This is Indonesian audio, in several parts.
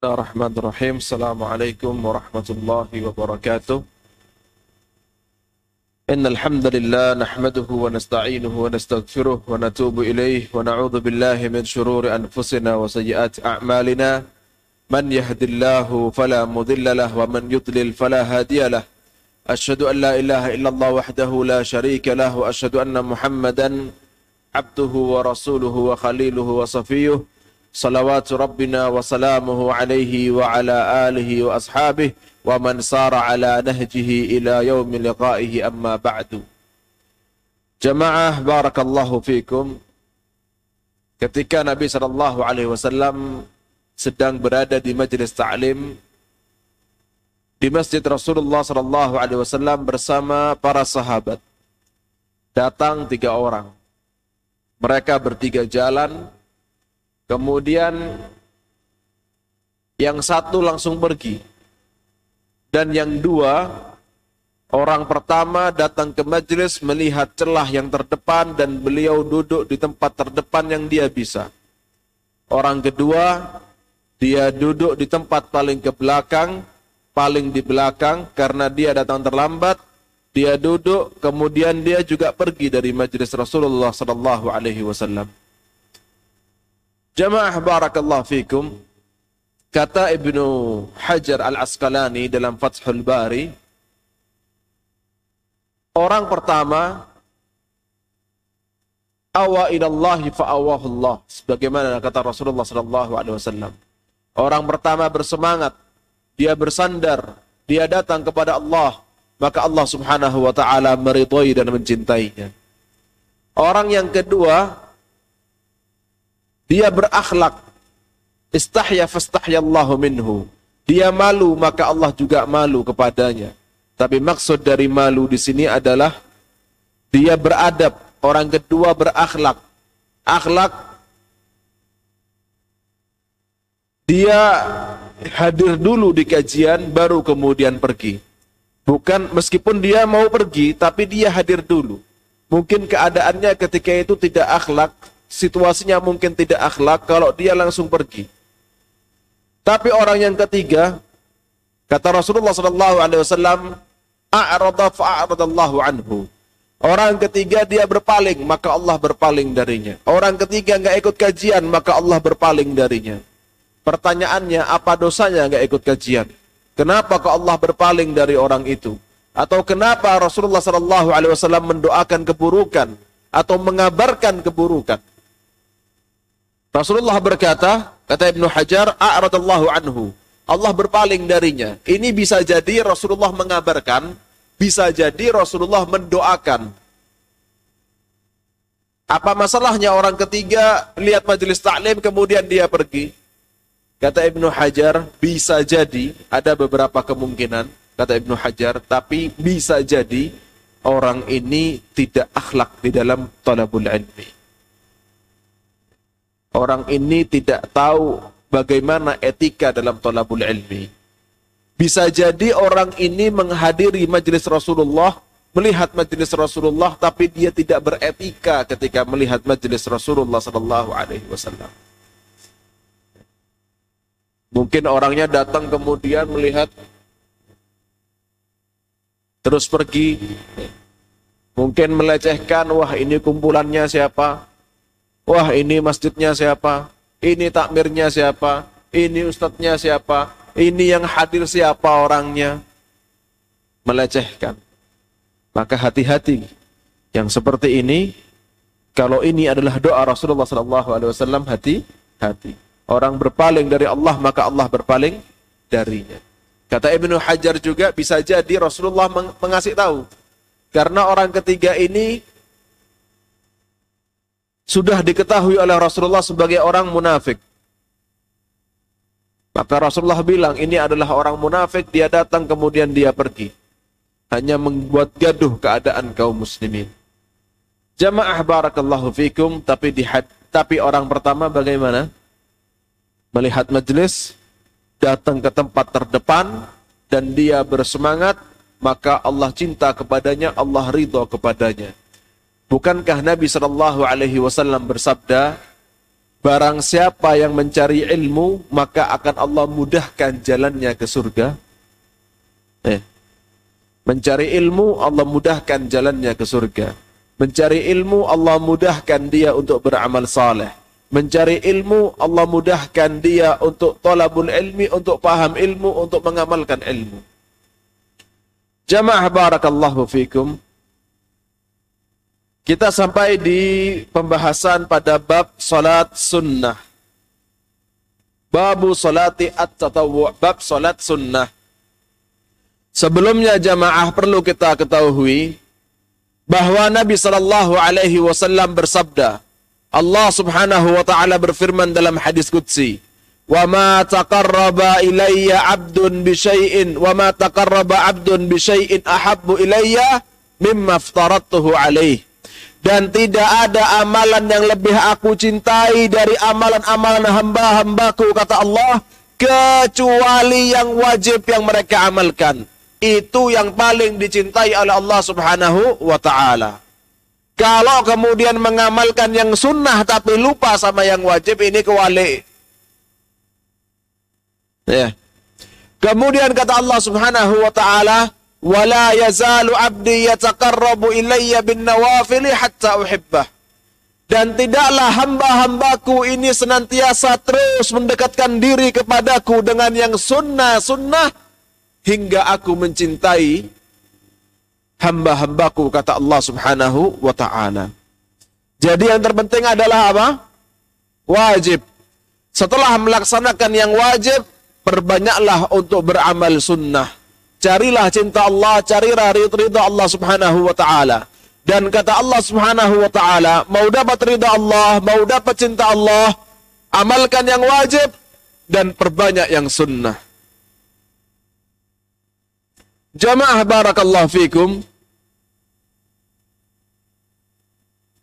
الله الرحمن الرحيم. السلام عليكم ورحمة الله وبركاته. إن الحمد لله نحمده ونستعينه ونستغفره ونتوب إليه ونعوذ بالله من شرور أنفسنا وسيئات أعمالنا. من يهد الله فلا مضل له ومن يضلل فلا هادي له. أشهد أن لا إله إلا الله وحده لا شريك له. وأشهد أن محمدا عبده ورسوله وخليله وصفيه. صلوات ربنا wa عليه وعلى آله وأصحابه ومن wa على نهجه إلى يوم لقائه أما ila جماعة بارك الله فيكم ketika Nabi sallallahu alaihi wasallam sedang berada di majelis ta'lim di Masjid Rasulullah sallallahu alaihi wasallam bersama para sahabat datang tiga orang. Mereka bertiga jalan Kemudian yang satu langsung pergi. Dan yang dua, orang pertama datang ke majelis melihat celah yang terdepan dan beliau duduk di tempat terdepan yang dia bisa. Orang kedua, dia duduk di tempat paling ke belakang, paling di belakang karena dia datang terlambat. Dia duduk, kemudian dia juga pergi dari majelis Rasulullah sallallahu alaihi wasallam. Jamaah barakallahu fikum. Kata Ibnu Hajar Al-Asqalani dalam Fathul Bari, orang pertama awa ilallahi fa'awahullah sebagaimana kata Rasulullah sallallahu alaihi wasallam. Orang pertama bersemangat, dia bersandar, dia datang kepada Allah, maka Allah Subhanahu wa taala meridhai dan mencintainya. Orang yang kedua dia berakhlak. Istahya fastahyallahu minhu. Dia malu maka Allah juga malu kepadanya. Tapi maksud dari malu di sini adalah dia beradab. Orang kedua berakhlak. Akhlak dia hadir dulu di kajian baru kemudian pergi. Bukan meskipun dia mau pergi tapi dia hadir dulu. Mungkin keadaannya ketika itu tidak akhlak, situasinya mungkin tidak akhlak kalau dia langsung pergi. Tapi orang yang ketiga, kata Rasulullah sallallahu alaihi wasallam, a'rada fa'aradallahu anhu. Orang ketiga dia berpaling, maka Allah berpaling darinya. Orang ketiga nggak ikut kajian, maka Allah berpaling darinya. Pertanyaannya, apa dosanya nggak ikut kajian? Kenapa kok Allah berpaling dari orang itu? Atau kenapa Rasulullah Sallallahu Alaihi Wasallam mendoakan keburukan atau mengabarkan keburukan? Rasulullah berkata, kata Ibnu Hajar, a'radallahu anhu. Allah berpaling darinya. Ini bisa jadi Rasulullah mengabarkan, bisa jadi Rasulullah mendoakan. Apa masalahnya orang ketiga lihat majelis taklim kemudian dia pergi? Kata Ibnu Hajar, bisa jadi ada beberapa kemungkinan, kata Ibnu Hajar, tapi bisa jadi orang ini tidak akhlak di dalam talabul ilmi. Orang ini tidak tahu bagaimana etika dalam tolabul ilmi. Bisa jadi orang ini menghadiri majelis Rasulullah, melihat majelis Rasulullah, tapi dia tidak beretika ketika melihat majelis Rasulullah Sallallahu Alaihi Wasallam. Mungkin orangnya datang kemudian melihat terus pergi. Mungkin melecehkan, wah ini kumpulannya siapa? Wah ini masjidnya siapa? Ini takmirnya siapa? Ini ustadznya siapa? Ini yang hadir siapa orangnya? Melecehkan. Maka hati-hati. Yang seperti ini, kalau ini adalah doa Rasulullah SAW, hati-hati. Orang berpaling dari Allah, maka Allah berpaling darinya. Kata Ibnu Hajar juga bisa jadi Rasulullah mengasih tahu. Karena orang ketiga ini sudah diketahui oleh Rasulullah sebagai orang munafik. Maka Rasulullah bilang ini adalah orang munafik, dia datang kemudian dia pergi. Hanya membuat gaduh keadaan kaum muslimin. Jamaah barakallahu fikum, tapi di tapi orang pertama bagaimana? Melihat majelis, datang ke tempat terdepan, dan dia bersemangat, maka Allah cinta kepadanya, Allah ridho kepadanya. Bukankah Nabi Shallallahu Alaihi Wasallam bersabda, Barang siapa yang mencari ilmu, maka akan Allah mudahkan jalannya ke surga. Eh. Mencari ilmu, Allah mudahkan jalannya ke surga. Mencari ilmu, Allah mudahkan dia untuk beramal saleh. Mencari ilmu, Allah mudahkan dia untuk tolabul ilmi, untuk paham ilmu, untuk mengamalkan ilmu. Jamaah barakallahu fikum. Kita sampai di pembahasan pada bab salat sunnah. Babu salati at-tatawwu' bab salat sunnah. Sebelumnya jamaah perlu kita ketahui bahwa Nabi sallallahu alaihi wasallam bersabda, Allah Subhanahu wa taala berfirman dalam hadis qudsi, "Wa ma taqarraba ilayya 'abdun bi syai'in wa ma taqarraba 'abdun bi syai'in ahabbu ilayya mimma aftaradtuhu alaihi." Dan tidak ada amalan yang lebih aku cintai dari amalan-amalan hamba-hambaku kata Allah kecuali yang wajib yang mereka amalkan. Itu yang paling dicintai oleh Allah Subhanahu wa taala. Kalau kemudian mengamalkan yang sunnah tapi lupa sama yang wajib ini kewali. Ya. Kemudian kata Allah Subhanahu wa taala wala yazalu abdi yataqarrabu ilayya bin nawafili hatta uhibbah dan tidaklah hamba-hambaku ini senantiasa terus mendekatkan diri kepadaku dengan yang sunnah-sunnah hingga aku mencintai hamba-hambaku kata Allah Subhanahu wa taala. Jadi yang terpenting adalah apa? Wajib. Setelah melaksanakan yang wajib, perbanyaklah untuk beramal sunnah. Carilah cinta Allah, carilah ridha Allah Subhanahu wa taala. Dan kata Allah Subhanahu wa taala, mau dapat ridha Allah, mau dapat cinta Allah, amalkan yang wajib dan perbanyak yang sunnah. Jamaah barakallahu fikum.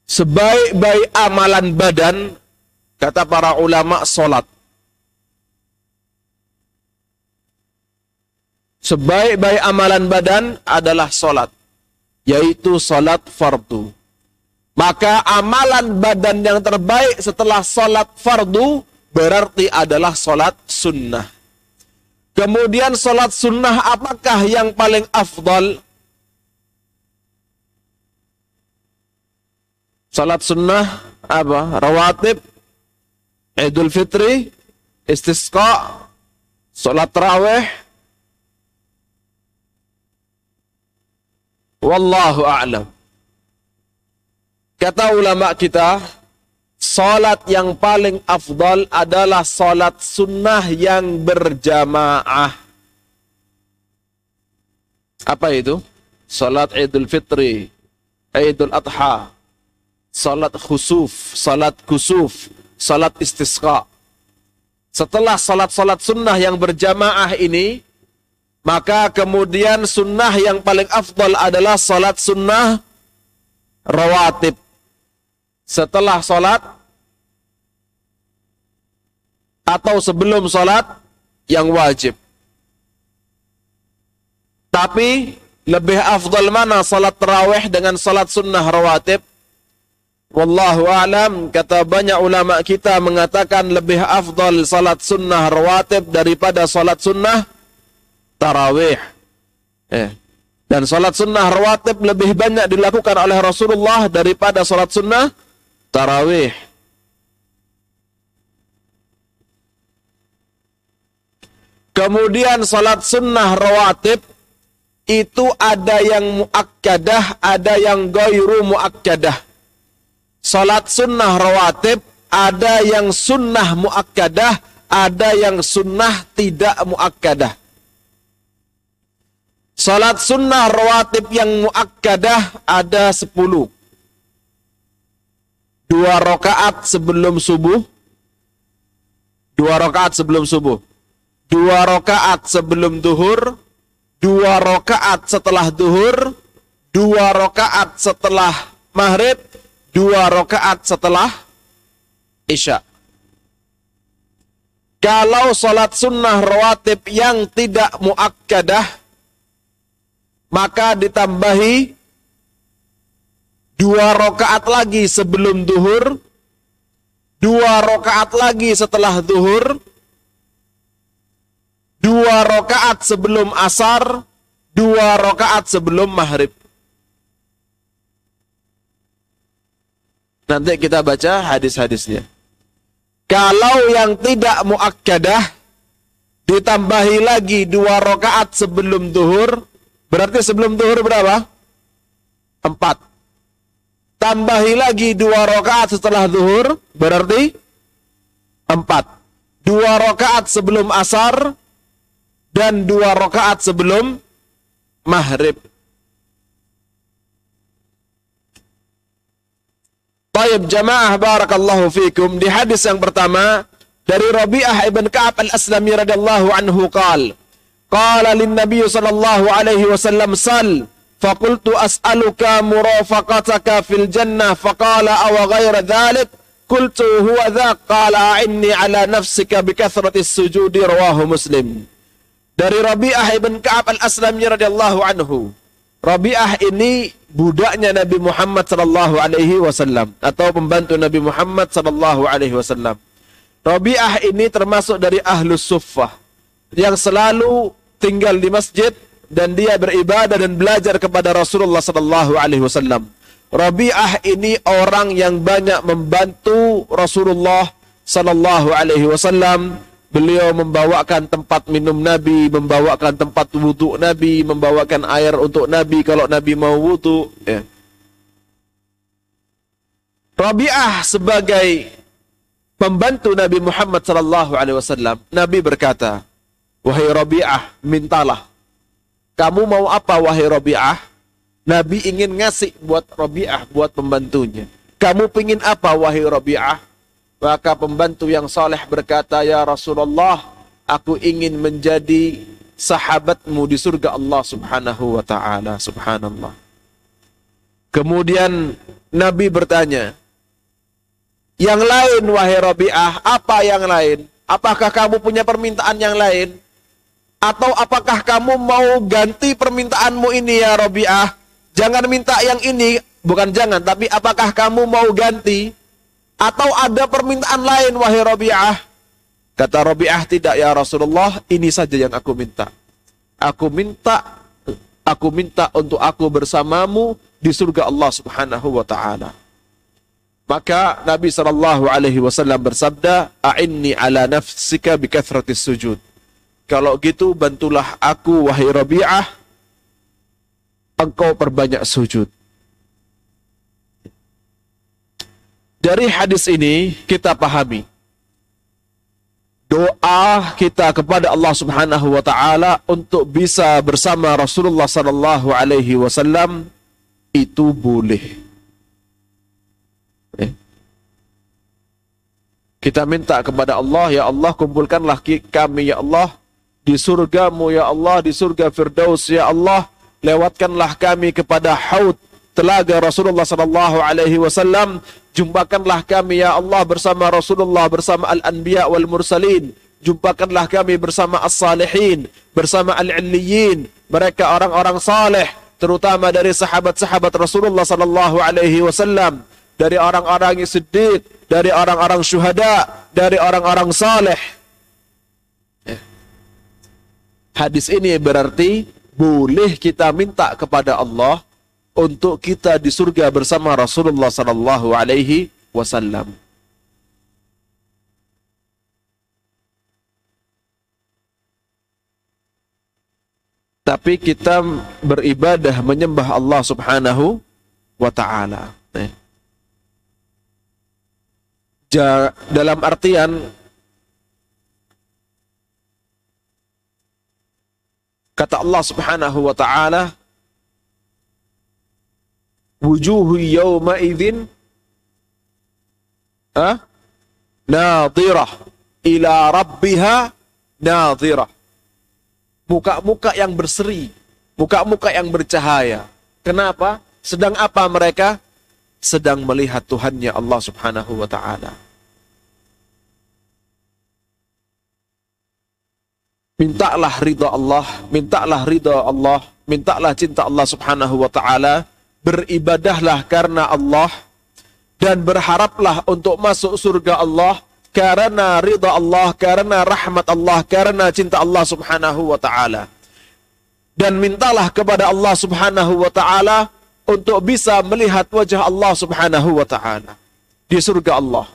Sebaik-baik amalan badan, kata para ulama, solat. Sebaik-baik amalan badan adalah solat, yaitu solat fardu. Maka amalan badan yang terbaik setelah solat fardu berarti adalah solat sunnah. Kemudian solat sunnah apakah yang paling afdal? Salat sunnah apa? Rawatib, Idul Fitri, istisqa, salat tarawih, Wallahu a'lam. Kata ulama kita, salat yang paling afdal adalah salat sunnah yang berjamaah. Apa itu? Salat Idul Fitri, Idul Adha, salat khusuf, salat kusuf, salat istisqa. Setelah salat-salat sunnah yang berjamaah ini, maka kemudian sunnah yang paling afdal adalah salat sunnah rawatib. Setelah salat atau sebelum salat yang wajib. Tapi lebih afdal mana salat tarawih dengan salat sunnah rawatib? Wallahu alam kata banyak ulama kita mengatakan lebih afdal salat sunnah rawatib daripada salat sunnah tarawih. Eh. Dan salat sunnah rawatib lebih banyak dilakukan oleh Rasulullah daripada salat sunnah tarawih. Kemudian salat sunnah rawatib itu ada yang muakkadah, ada yang gairu muakkadah. Salat sunnah rawatib ada yang sunnah muakkadah, ada yang sunnah tidak muakkadah. Salat sunnah rawatib yang muakkadah ada sepuluh. Dua rakaat sebelum subuh. Dua rakaat sebelum subuh. Dua rakaat sebelum duhur. Dua rakaat setelah duhur. Dua rakaat setelah maghrib. Dua rakaat setelah isya. Kalau salat sunnah rawatib yang tidak muakkadah maka ditambahi dua rakaat lagi sebelum duhur, dua rakaat lagi setelah zuhur, dua rakaat sebelum asar, dua rakaat sebelum maghrib. Nanti kita baca hadis-hadisnya. Kalau yang tidak muakkadah ditambahi lagi dua rakaat sebelum duhur, berarti sebelum duhur berapa? Empat. Tambahi lagi dua rakaat setelah duhur, berarti empat. Dua rakaat sebelum asar dan dua rakaat sebelum maghrib. Taib jamaah barakallahu fikum di hadis yang pertama dari Rabi'ah ibn Ka'ab al-Aslami radhiyallahu anhu qal qala lin nabiy sallallahu alaihi wasallam sal faqultu as'aluka murafaqataka fil jannah. Faqala aw ghayra dhalik? Qultu huwa dhaq qala a'inni ala nafsika bi kathrati sujudi rawahu muslim. Dari Rabi'ah ibn Ka'ab al-Aslami radhiyallahu anhu. Rabi'ah ini budaknya Nabi Muhammad sallallahu alaihi wasallam atau pembantu Nabi Muhammad sallallahu alaihi wasallam. Rabi'ah ini termasuk dari ahlus suffah yang selalu tinggal di masjid dan dia beribadah dan belajar kepada Rasulullah sallallahu alaihi wasallam. Rabi'ah ini orang yang banyak membantu Rasulullah sallallahu alaihi wasallam Beliau membawakan tempat minum Nabi, membawakan tempat wudhu Nabi, membawakan air untuk Nabi kalau Nabi mau wudhu. Ya. Rabi'ah sebagai pembantu Nabi Muhammad sallallahu alaihi wasallam, Nabi berkata, "Wahai Rabi'ah, mintalah. Kamu mau apa wahai Rabi'ah?" Nabi ingin ngasih buat Rabi'ah, buat pembantunya. Kamu pingin apa wahai Rabi'ah? Maka pembantu yang saleh berkata, Ya Rasulullah, aku ingin menjadi sahabatmu di surga Allah subhanahu wa ta'ala. Subhanallah. Kemudian Nabi bertanya, Yang lain wahai Rabi'ah, apa yang lain? Apakah kamu punya permintaan yang lain? Atau apakah kamu mau ganti permintaanmu ini ya Rabi'ah? Jangan minta yang ini, bukan jangan, tapi apakah kamu mau ganti? Atau ada permintaan lain wahai Rabi'ah? Kata Rabi'ah tidak ya Rasulullah, ini saja yang aku minta. Aku minta aku minta untuk aku bersamamu di surga Allah Subhanahu wa taala. Maka Nabi sallallahu alaihi wasallam bersabda, "A'inni ala nafsika bi sujud." Kalau gitu bantulah aku wahai Rabi'ah engkau perbanyak sujud. Dari hadis ini kita pahami doa kita kepada Allah Subhanahu wa taala untuk bisa bersama Rasulullah sallallahu alaihi wasallam itu boleh. Eh? Kita minta kepada Allah, ya Allah kumpulkanlah kami ya Allah di surgamu ya Allah, di surga Firdaus ya Allah, lewatkanlah kami kepada haud telaga Rasulullah sallallahu alaihi wasallam. Jumpakanlah kami ya Allah bersama Rasulullah bersama al-anbiya wal mursalin jumpakanlah kami bersama as-salihin bersama al-illiyin. Mereka orang-orang saleh terutama dari sahabat-sahabat Rasulullah sallallahu alaihi wasallam. Dari orang-orang yang dari orang-orang syuhada dari orang-orang saleh eh. Hadis ini berarti boleh kita minta kepada Allah untuk kita di surga bersama Rasulullah sallallahu alaihi wasallam. Tapi kita beribadah menyembah Allah Subhanahu wa taala. Eh. dalam artian kata Allah Subhanahu wa taala wujuhu yawma idzin ah nadhirah ila rabbiha nadhirah. Muka-muka yang berseri muka-muka yang bercahaya. Kenapa? Sedang apa mereka? Sedang melihat Tuhannya Allah Subhanahu wa taala mintalah ridha Allah mintalah ridha Allah mintalah cinta Allah Subhanahu wa taala beribadahlah karena Allah, dan berharaplah untuk masuk surga Allah karena ridha Allah, karena rahmat Allah, karena cinta Allah Subhanahu wa taala. Dan mintalah kepada Allah Subhanahu wa taala untuk bisa melihat wajah Allah Subhanahu wa taala di surga Allah.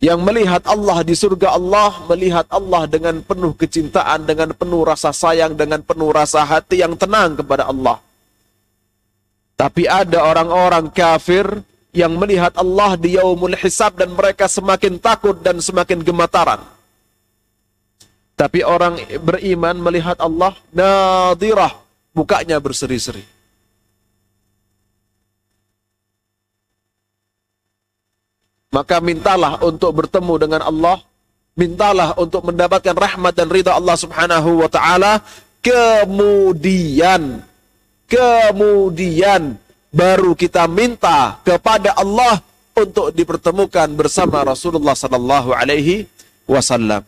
Yang melihat Allah di surga Allah, melihat Allah dengan penuh kecintaan, dengan penuh rasa sayang, dengan penuh rasa hati yang tenang kepada Allah. Tapi ada orang-orang kafir yang melihat Allah di yaumul hisab dan mereka semakin takut dan semakin gemetaran. Tapi orang beriman melihat Allah nadirah, bukanya berseri-seri. Maka mintalah untuk bertemu dengan Allah, mintalah untuk mendapatkan rahmat dan ridha Allah Subhanahu wa taala, kemudian kemudian baru kita minta kepada Allah untuk dipertemukan bersama Rasulullah sallallahu alaihi wasallam.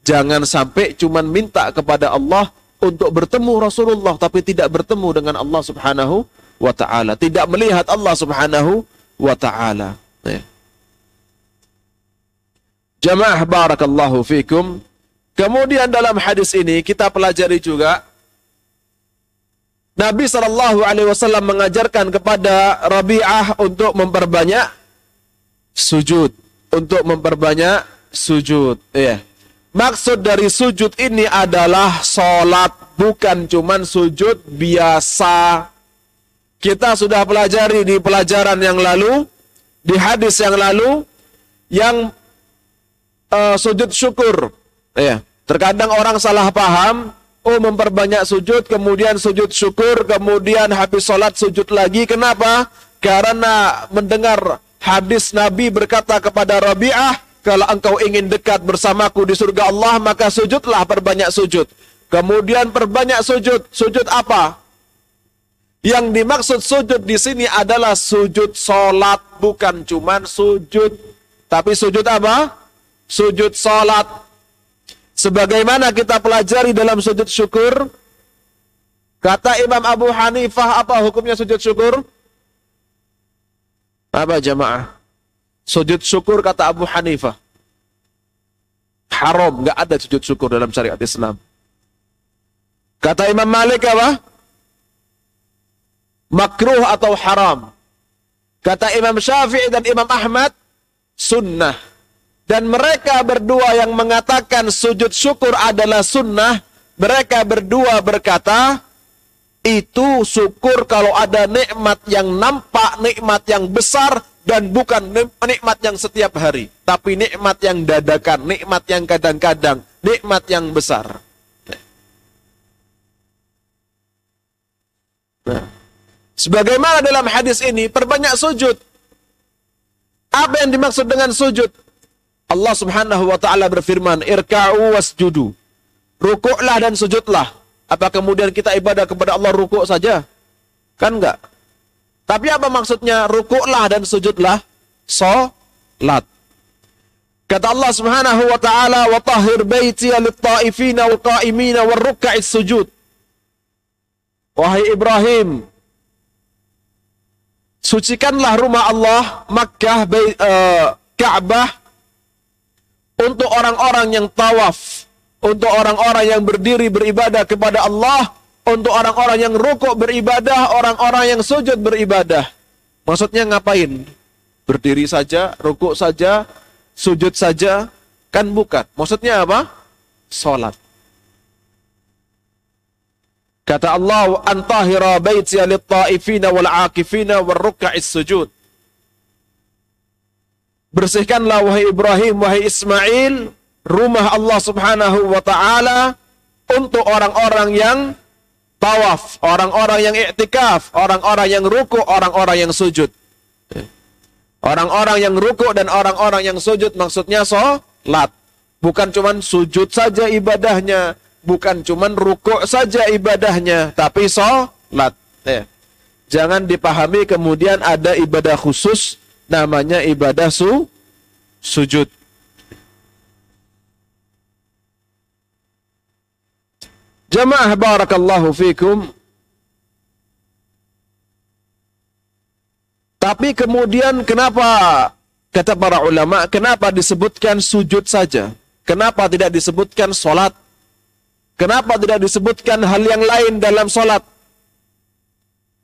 Jangan sampai cuman minta kepada Allah untuk bertemu Rasulullah tapi tidak bertemu dengan Allah Subhanahu wa taala, tidak melihat Allah Subhanahu wa taala. Ya. Jamaah barakallahu fikum. Kemudian dalam hadis ini kita pelajari juga Nabi Shallallahu Alaihi Wasallam mengajarkan kepada Rabi'ah untuk memperbanyak sujud, untuk memperbanyak sujud. Ya. Maksud dari sujud ini adalah sholat, bukan cuman sujud biasa. Kita sudah pelajari di pelajaran yang lalu, di hadis yang lalu, yang uh, sujud syukur. Ya. Terkadang orang salah paham, Oh memperbanyak sujud, kemudian sujud syukur, kemudian habis sholat sujud lagi. Kenapa? Karena mendengar hadis Nabi berkata kepada Rabi'ah, kalau engkau ingin dekat bersamaku di surga Allah, maka sujudlah perbanyak sujud. Kemudian perbanyak sujud. Sujud apa? Yang dimaksud sujud di sini adalah sujud sholat, bukan cuman sujud. Tapi sujud apa? Sujud sholat. Sebagaimana kita pelajari dalam sujud syukur, kata Imam Abu Hanifah apa hukumnya sujud syukur? Apa jamaah? Sujud syukur kata Abu Hanifah. Haram, nggak ada sujud syukur dalam syariat Islam. Kata Imam Malik apa? Makruh atau haram. Kata Imam Syafi'i dan Imam Ahmad, sunnah. Dan mereka berdua yang mengatakan sujud syukur adalah sunnah, mereka berdua berkata, itu syukur kalau ada nikmat yang nampak, nikmat yang besar, dan bukan nikmat yang setiap hari. Tapi nikmat yang dadakan, nikmat yang kadang-kadang, nikmat yang besar. Nah. Sebagaimana dalam hadis ini, perbanyak sujud. Apa yang dimaksud dengan sujud? Allah Subhanahu wa taala berfirman, "Irka'u wasjudu." Rukuklah dan sujudlah. Apa kemudian kita ibadah kepada Allah rukuk saja? Kan enggak. Tapi apa maksudnya rukuklah dan sujudlah? Salat. Kata Allah Subhanahu wa taala, "Wa tahhir baiti lit-ta'ifina qa'imina war ruk'is sujud." Wahai Ibrahim, sucikanlah rumah Allah, Makkah, uh, Ka'bah untuk orang-orang yang tawaf, untuk orang-orang yang berdiri beribadah kepada Allah, untuk orang-orang yang rukuk beribadah, orang-orang yang sujud beribadah. Maksudnya ngapain? Berdiri saja, rukuk saja, sujud saja, kan bukan. Maksudnya apa? Salat. Kata Allah, "Antahira baiti lit-ta'ifina wal-'akifina war-ruk'is sujud." Bersihkanlah wahai Ibrahim, wahai Ismail, rumah Allah Subhanahu wa taala untuk orang-orang yang tawaf, orang-orang yang iktikaf, orang-orang yang ruku, orang-orang yang sujud. Orang-orang yang ruku dan orang-orang yang sujud maksudnya salat. Bukan cuman sujud saja ibadahnya, bukan cuman ruku saja ibadahnya, tapi salat. Ya. Jangan dipahami kemudian ada ibadah khusus namanya ibadah su sujud. Jamaah barakallahu fikum. Tapi kemudian kenapa kata para ulama, kenapa disebutkan sujud saja? Kenapa tidak disebutkan solat? Kenapa tidak disebutkan hal yang lain dalam solat?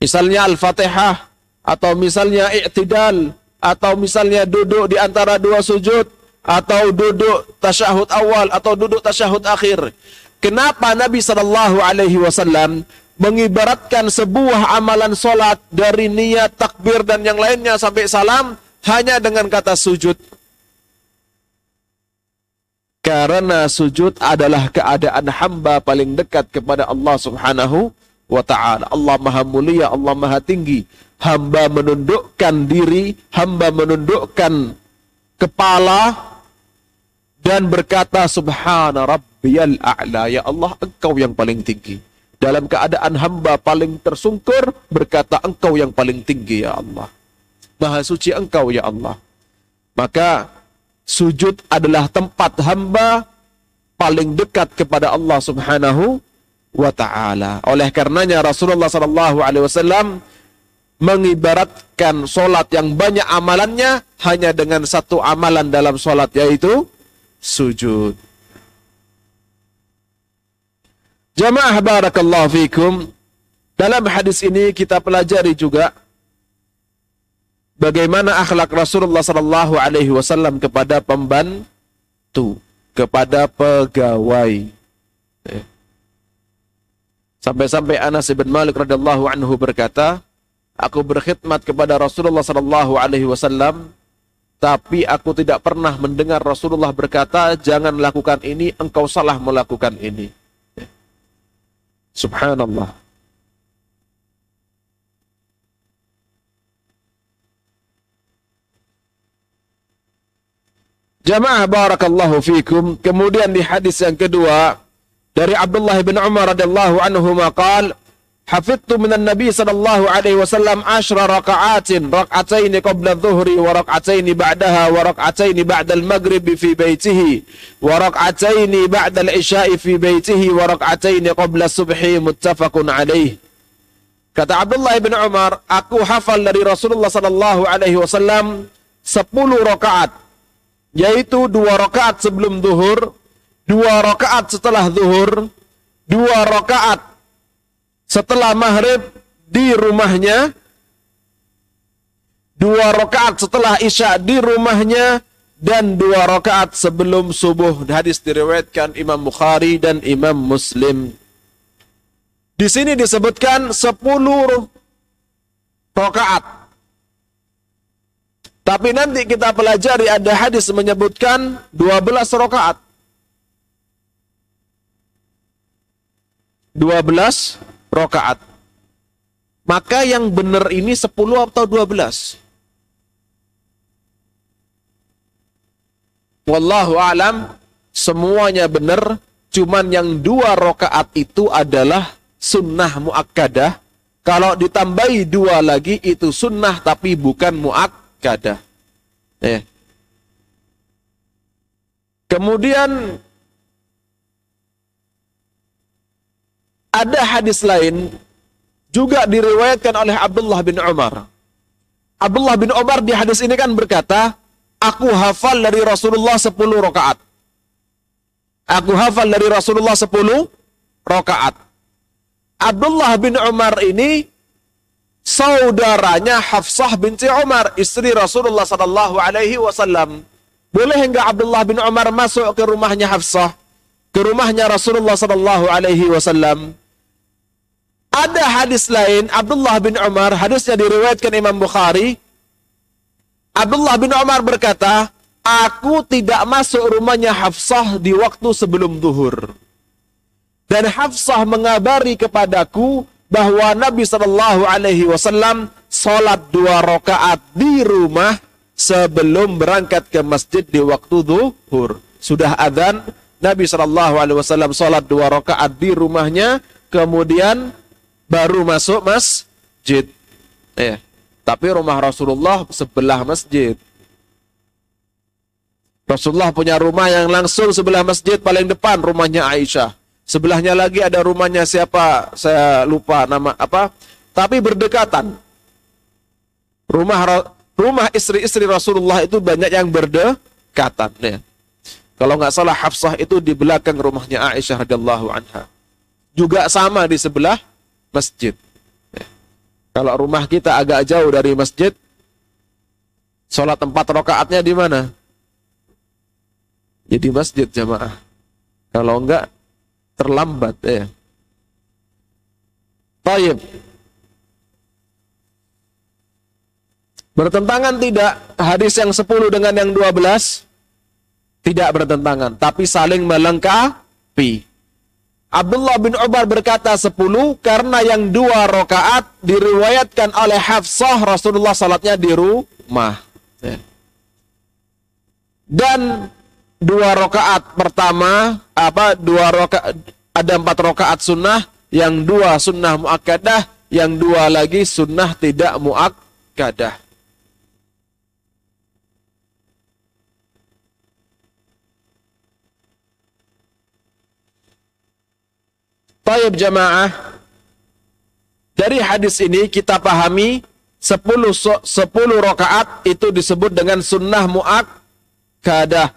Misalnya Al-Fatihah, atau misalnya i'tidal, atau misalnya duduk di antara dua sujud, atau duduk tasyahud awal, atau duduk tasyahud akhir. Kenapa Nabi Shallallahu Alaihi Wasallam mengibaratkan sebuah amalan solat dari niat takbir dan yang lainnya sampai salam hanya dengan kata sujud. Karena sujud adalah keadaan hamba paling dekat kepada Allah Subhanahu wa taala. Allah Maha Mulia, Allah Maha Tinggi. Hamba menundukkan diri, hamba menundukkan kepala dan berkata subhana rabbiyal a'la ya Allah engkau yang paling tinggi. Dalam keadaan hamba paling tersungkur, berkata engkau yang paling tinggi ya Allah. Maha suci engkau ya Allah. Maka sujud adalah tempat hamba paling dekat kepada Allah Subhanahu wa taala. Oleh karenanya Rasulullah sallallahu alaihi wasallam mengibaratkan solat yang banyak amalannya hanya dengan satu amalan dalam solat yaitu sujud. Jamaah barakallahu fikum. Dalam hadis ini kita pelajari juga bagaimana akhlak Rasulullah sallallahu alaihi wasallam kepada pembantu, kepada pegawai. Ya. Sampai-sampai Anas bin Malik radhiyallahu anhu berkata, aku berkhidmat kepada Rasulullah sallallahu alaihi wasallam tapi aku tidak pernah mendengar Rasulullah berkata, jangan lakukan ini, engkau salah melakukan ini. Subhanallah. Jamaah barakallahu fikum. Kemudian di hadis yang kedua dari Abdullah bin Umar radhiyallahu anhu maqal Hafidtu minan Nabi sallallahu alaihi wasallam asyra raka'atin raka'ataini qabla dhuhri wa raka'ataini ba'daha wa raka'ataini ba'da al-maghribi fi baitihi wa raka'ataini ba'da al-isya'i fi baitihi wa raka'ataini qabla subhi muttafaqun alaih Kata Abdullah bin Umar, aku hafal dari Rasulullah sallallahu alaihi wasallam 10 rakaat yaitu dua rakaat sebelum zuhur, dua rakaat setelah zuhur, dua rakaat setelah maghrib di rumahnya, dua rakaat setelah isya di rumahnya, dan dua rakaat sebelum subuh. Hadis diriwayatkan Imam Bukhari dan Imam Muslim. Di sini disebutkan sepuluh rakaat. Tapi nanti kita pelajari ada hadis menyebutkan 12 rakaat. 12 rokaat. Maka yang benar ini 10 atau 12? Wallahu alam, semuanya benar, cuman yang dua rokaat itu adalah sunnah muakkadah. Kalau ditambahi dua lagi itu sunnah tapi bukan muakkadah. Eh. Kemudian ada hadis lain juga diriwayatkan oleh Abdullah bin Umar. Abdullah bin Umar di hadis ini kan berkata, aku hafal dari Rasulullah 10 rakaat. Aku hafal dari Rasulullah 10 rakaat. Abdullah bin Umar ini saudaranya Hafsah binti Umar, istri Rasulullah sallallahu alaihi wasallam. Boleh enggak Abdullah bin Umar masuk ke rumahnya Hafsah? Ke rumahnya Rasulullah sallallahu alaihi wasallam? Ada hadis lain, Abdullah bin Umar, hadisnya diriwayatkan Imam Bukhari. Abdullah bin Umar berkata, Aku tidak masuk rumahnya Hafsah di waktu sebelum zuhur. Dan Hafsah mengabari kepadaku bahwa Nabi Shallallahu Alaihi Wasallam sholat dua rakaat di rumah sebelum berangkat ke masjid di waktu zuhur. Sudah adzan, Nabi Shallallahu Alaihi Wasallam sholat dua rakaat di rumahnya, kemudian baru masuk masjid. Ya. Tapi rumah Rasulullah sebelah masjid. Rasulullah punya rumah yang langsung sebelah masjid paling depan rumahnya Aisyah. Sebelahnya lagi ada rumahnya siapa? Saya lupa nama apa. Tapi berdekatan. Rumah rumah istri-istri Rasulullah itu banyak yang berdekatan ya. Kalau nggak salah Hafsah itu di belakang rumahnya Aisyah radhiyallahu anha. Juga sama di sebelah masjid. Kalau rumah kita agak jauh dari masjid, sholat tempat rokaatnya di mana? Ya masjid jamaah. Kalau enggak terlambat ya. Taib. Bertentangan tidak hadis yang 10 dengan yang 12? Tidak bertentangan, tapi saling melengkapi. Abdullah bin Umar berkata 10 karena yang dua rakaat diriwayatkan oleh Hafsah Rasulullah salatnya di rumah. Dan dua rakaat pertama apa dua rakaat ada empat rakaat sunnah, yang dua sunnah muakkadah, yang dua lagi sunnah tidak muakkadah. Tayyib jamaah. Dari hadis ini kita pahami 10 10 rakaat itu disebut dengan sunnah muakkadah.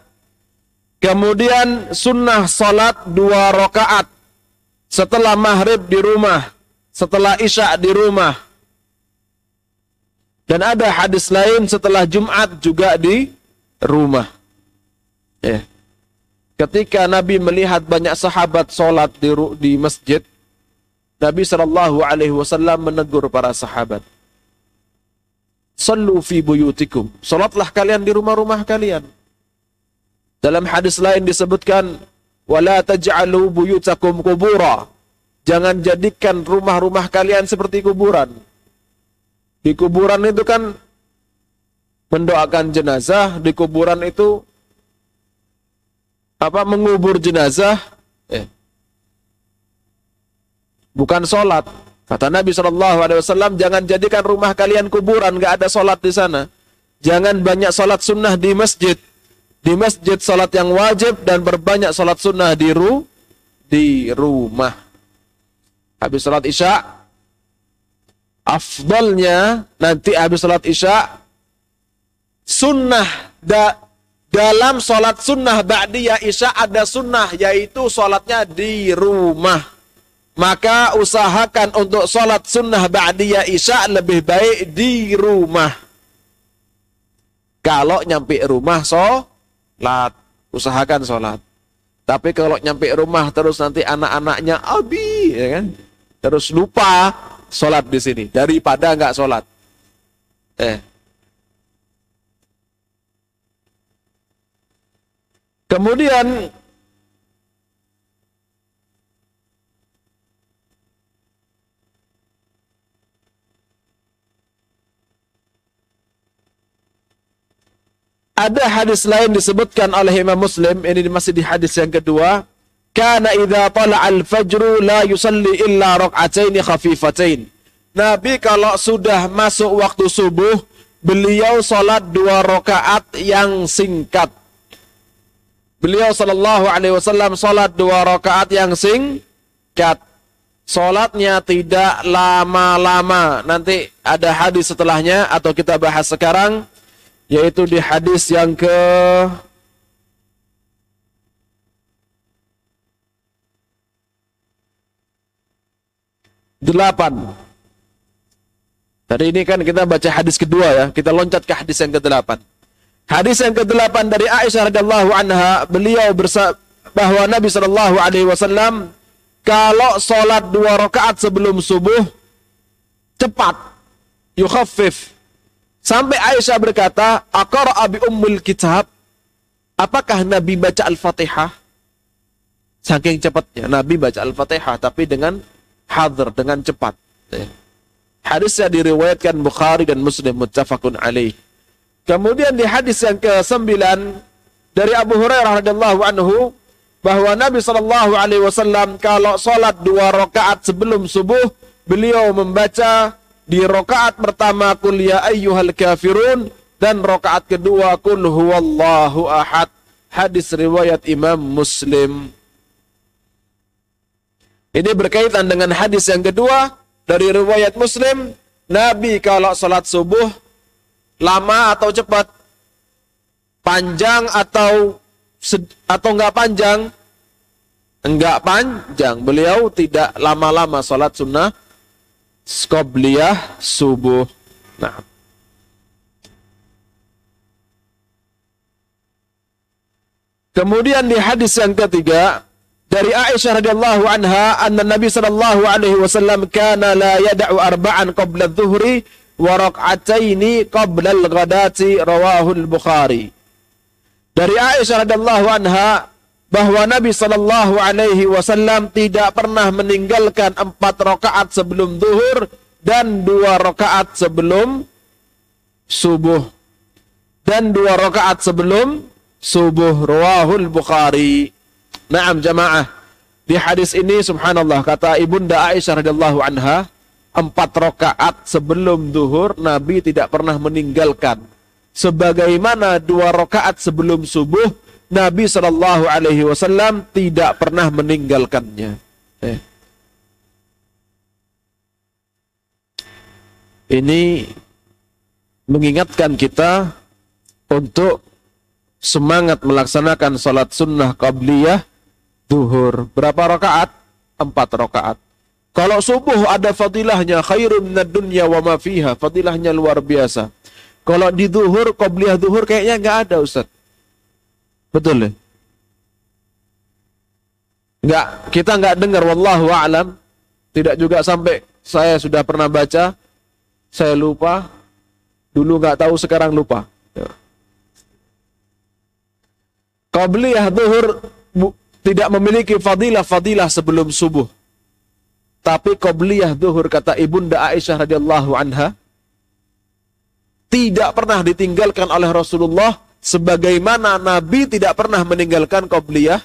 Kemudian sunnah salat dua rakaat setelah maghrib di rumah, setelah isya di rumah. Dan ada hadis lain setelah Jumat juga di rumah. Ya. Ketika Nabi melihat banyak sahabat sholat di, di masjid, Nabi Shallallahu Alaihi Wasallam menegur para sahabat. Sallu fi buyutikum. Salatlah kalian di rumah-rumah kalian. Dalam hadis lain disebutkan, wala taj'alu buyutakum kubura. Jangan jadikan rumah-rumah kalian seperti kuburan. Di kuburan itu kan mendoakan jenazah, di kuburan itu apa mengubur jenazah? Eh, bukan sholat. Kata Nabi Shallallahu Alaihi Wasallam jangan jadikan rumah kalian kuburan nggak ada sholat di sana. Jangan banyak sholat sunnah di masjid. Di masjid sholat yang wajib dan berbanyak sholat sunnah di ru di rumah. Habis sholat isya afdalnya nanti habis sholat isya sunnah da, dalam sholat sunnah ba'diyah isya ada sunnah yaitu sholatnya di rumah. Maka usahakan untuk sholat sunnah ba'diyah isya lebih baik di rumah. Kalau nyampe rumah sholat, usahakan sholat. Tapi kalau nyampe rumah terus nanti anak-anaknya abi, ya kan? Terus lupa sholat di sini daripada nggak sholat. Eh, Kemudian ada hadis lain disebutkan oleh Imam Muslim. Ini masih di hadis yang kedua. Kana idza al fajru la yusalli illa rak'atain khafifatain. Nabi kalau sudah masuk waktu subuh beliau salat dua rakaat yang singkat Beliau sallallahu alaihi wasallam salat dua rakaat yang singkat. Salatnya tidak lama-lama. Nanti ada hadis setelahnya atau kita bahas sekarang yaitu di hadis yang ke delapan. Tadi ini kan kita baca hadis kedua ya, kita loncat ke hadis yang ke delapan. Hadis yang ke-8 dari Aisyah radhiyallahu anha, beliau bersabda bahwa Nabi sallallahu alaihi wasallam kalau salat dua rakaat sebelum subuh cepat yukhaffif. Sampai Aisyah berkata aqra bi ummul kitab. Apakah Nabi baca Al-Fatihah? Saking cepatnya Nabi baca Al-Fatihah tapi dengan hadir dengan cepat. Hadisnya diriwayatkan Bukhari dan Muslim muttafaqun alaih Kemudian di hadis yang ke-9 dari Abu Hurairah radhiyallahu anhu bahwa Nabi Shallallahu alaihi wasallam kalau salat dua rakaat sebelum subuh beliau membaca di rakaat pertama kul ya ayyuhal kafirun dan rakaat kedua kul huwallahu ahad. Hadis riwayat Imam Muslim. Ini berkaitan dengan hadis yang kedua dari riwayat Muslim, Nabi kalau salat subuh lama atau cepat? Panjang atau atau enggak panjang? Enggak panjang. Beliau tidak lama-lama salat sunnah skobliyah subuh. Nah. Kemudian di hadis yang ketiga dari Aisyah radhiyallahu anha anna Nabi sallallahu alaihi wasallam kana la yad'u arba'an qabla adh-dhuhri wa rak'ataini qabla al-ghadati rawahu al-Bukhari. Dari Aisyah radhiyallahu anha bahwa Nabi sallallahu alaihi wasallam tidak pernah meninggalkan empat rakaat sebelum zuhur dan dua rakaat sebelum subuh dan dua rakaat sebelum subuh rawahul Bukhari. Naam jamaah. Di hadis ini subhanallah kata Ibunda Aisyah radhiyallahu anha, empat rakaat sebelum duhur Nabi tidak pernah meninggalkan. Sebagaimana dua rakaat sebelum subuh Nabi Shallallahu Alaihi Wasallam tidak pernah meninggalkannya. Eh. Ini mengingatkan kita untuk semangat melaksanakan sholat sunnah qabliyah duhur. Berapa rakaat? Empat rakaat. Kalau subuh ada fadilahnya khairun minad dunya wa ma fiha. Fadilahnya luar biasa. Kalau di duhur, qabliyah duhur kayaknya nggak ada Ustaz. Betul ya? Nggak, kita nggak dengar wallahu a'lam. Tidak juga sampai saya sudah pernah baca, saya lupa, dulu nggak tahu sekarang lupa. Qabliyah duhur tidak memiliki fadilah-fadilah sebelum subuh. Tapi qabliyah duhur kata Ibunda Aisyah radhiyallahu anha tidak pernah ditinggalkan oleh Rasulullah sebagaimana Nabi tidak pernah meninggalkan qabliyah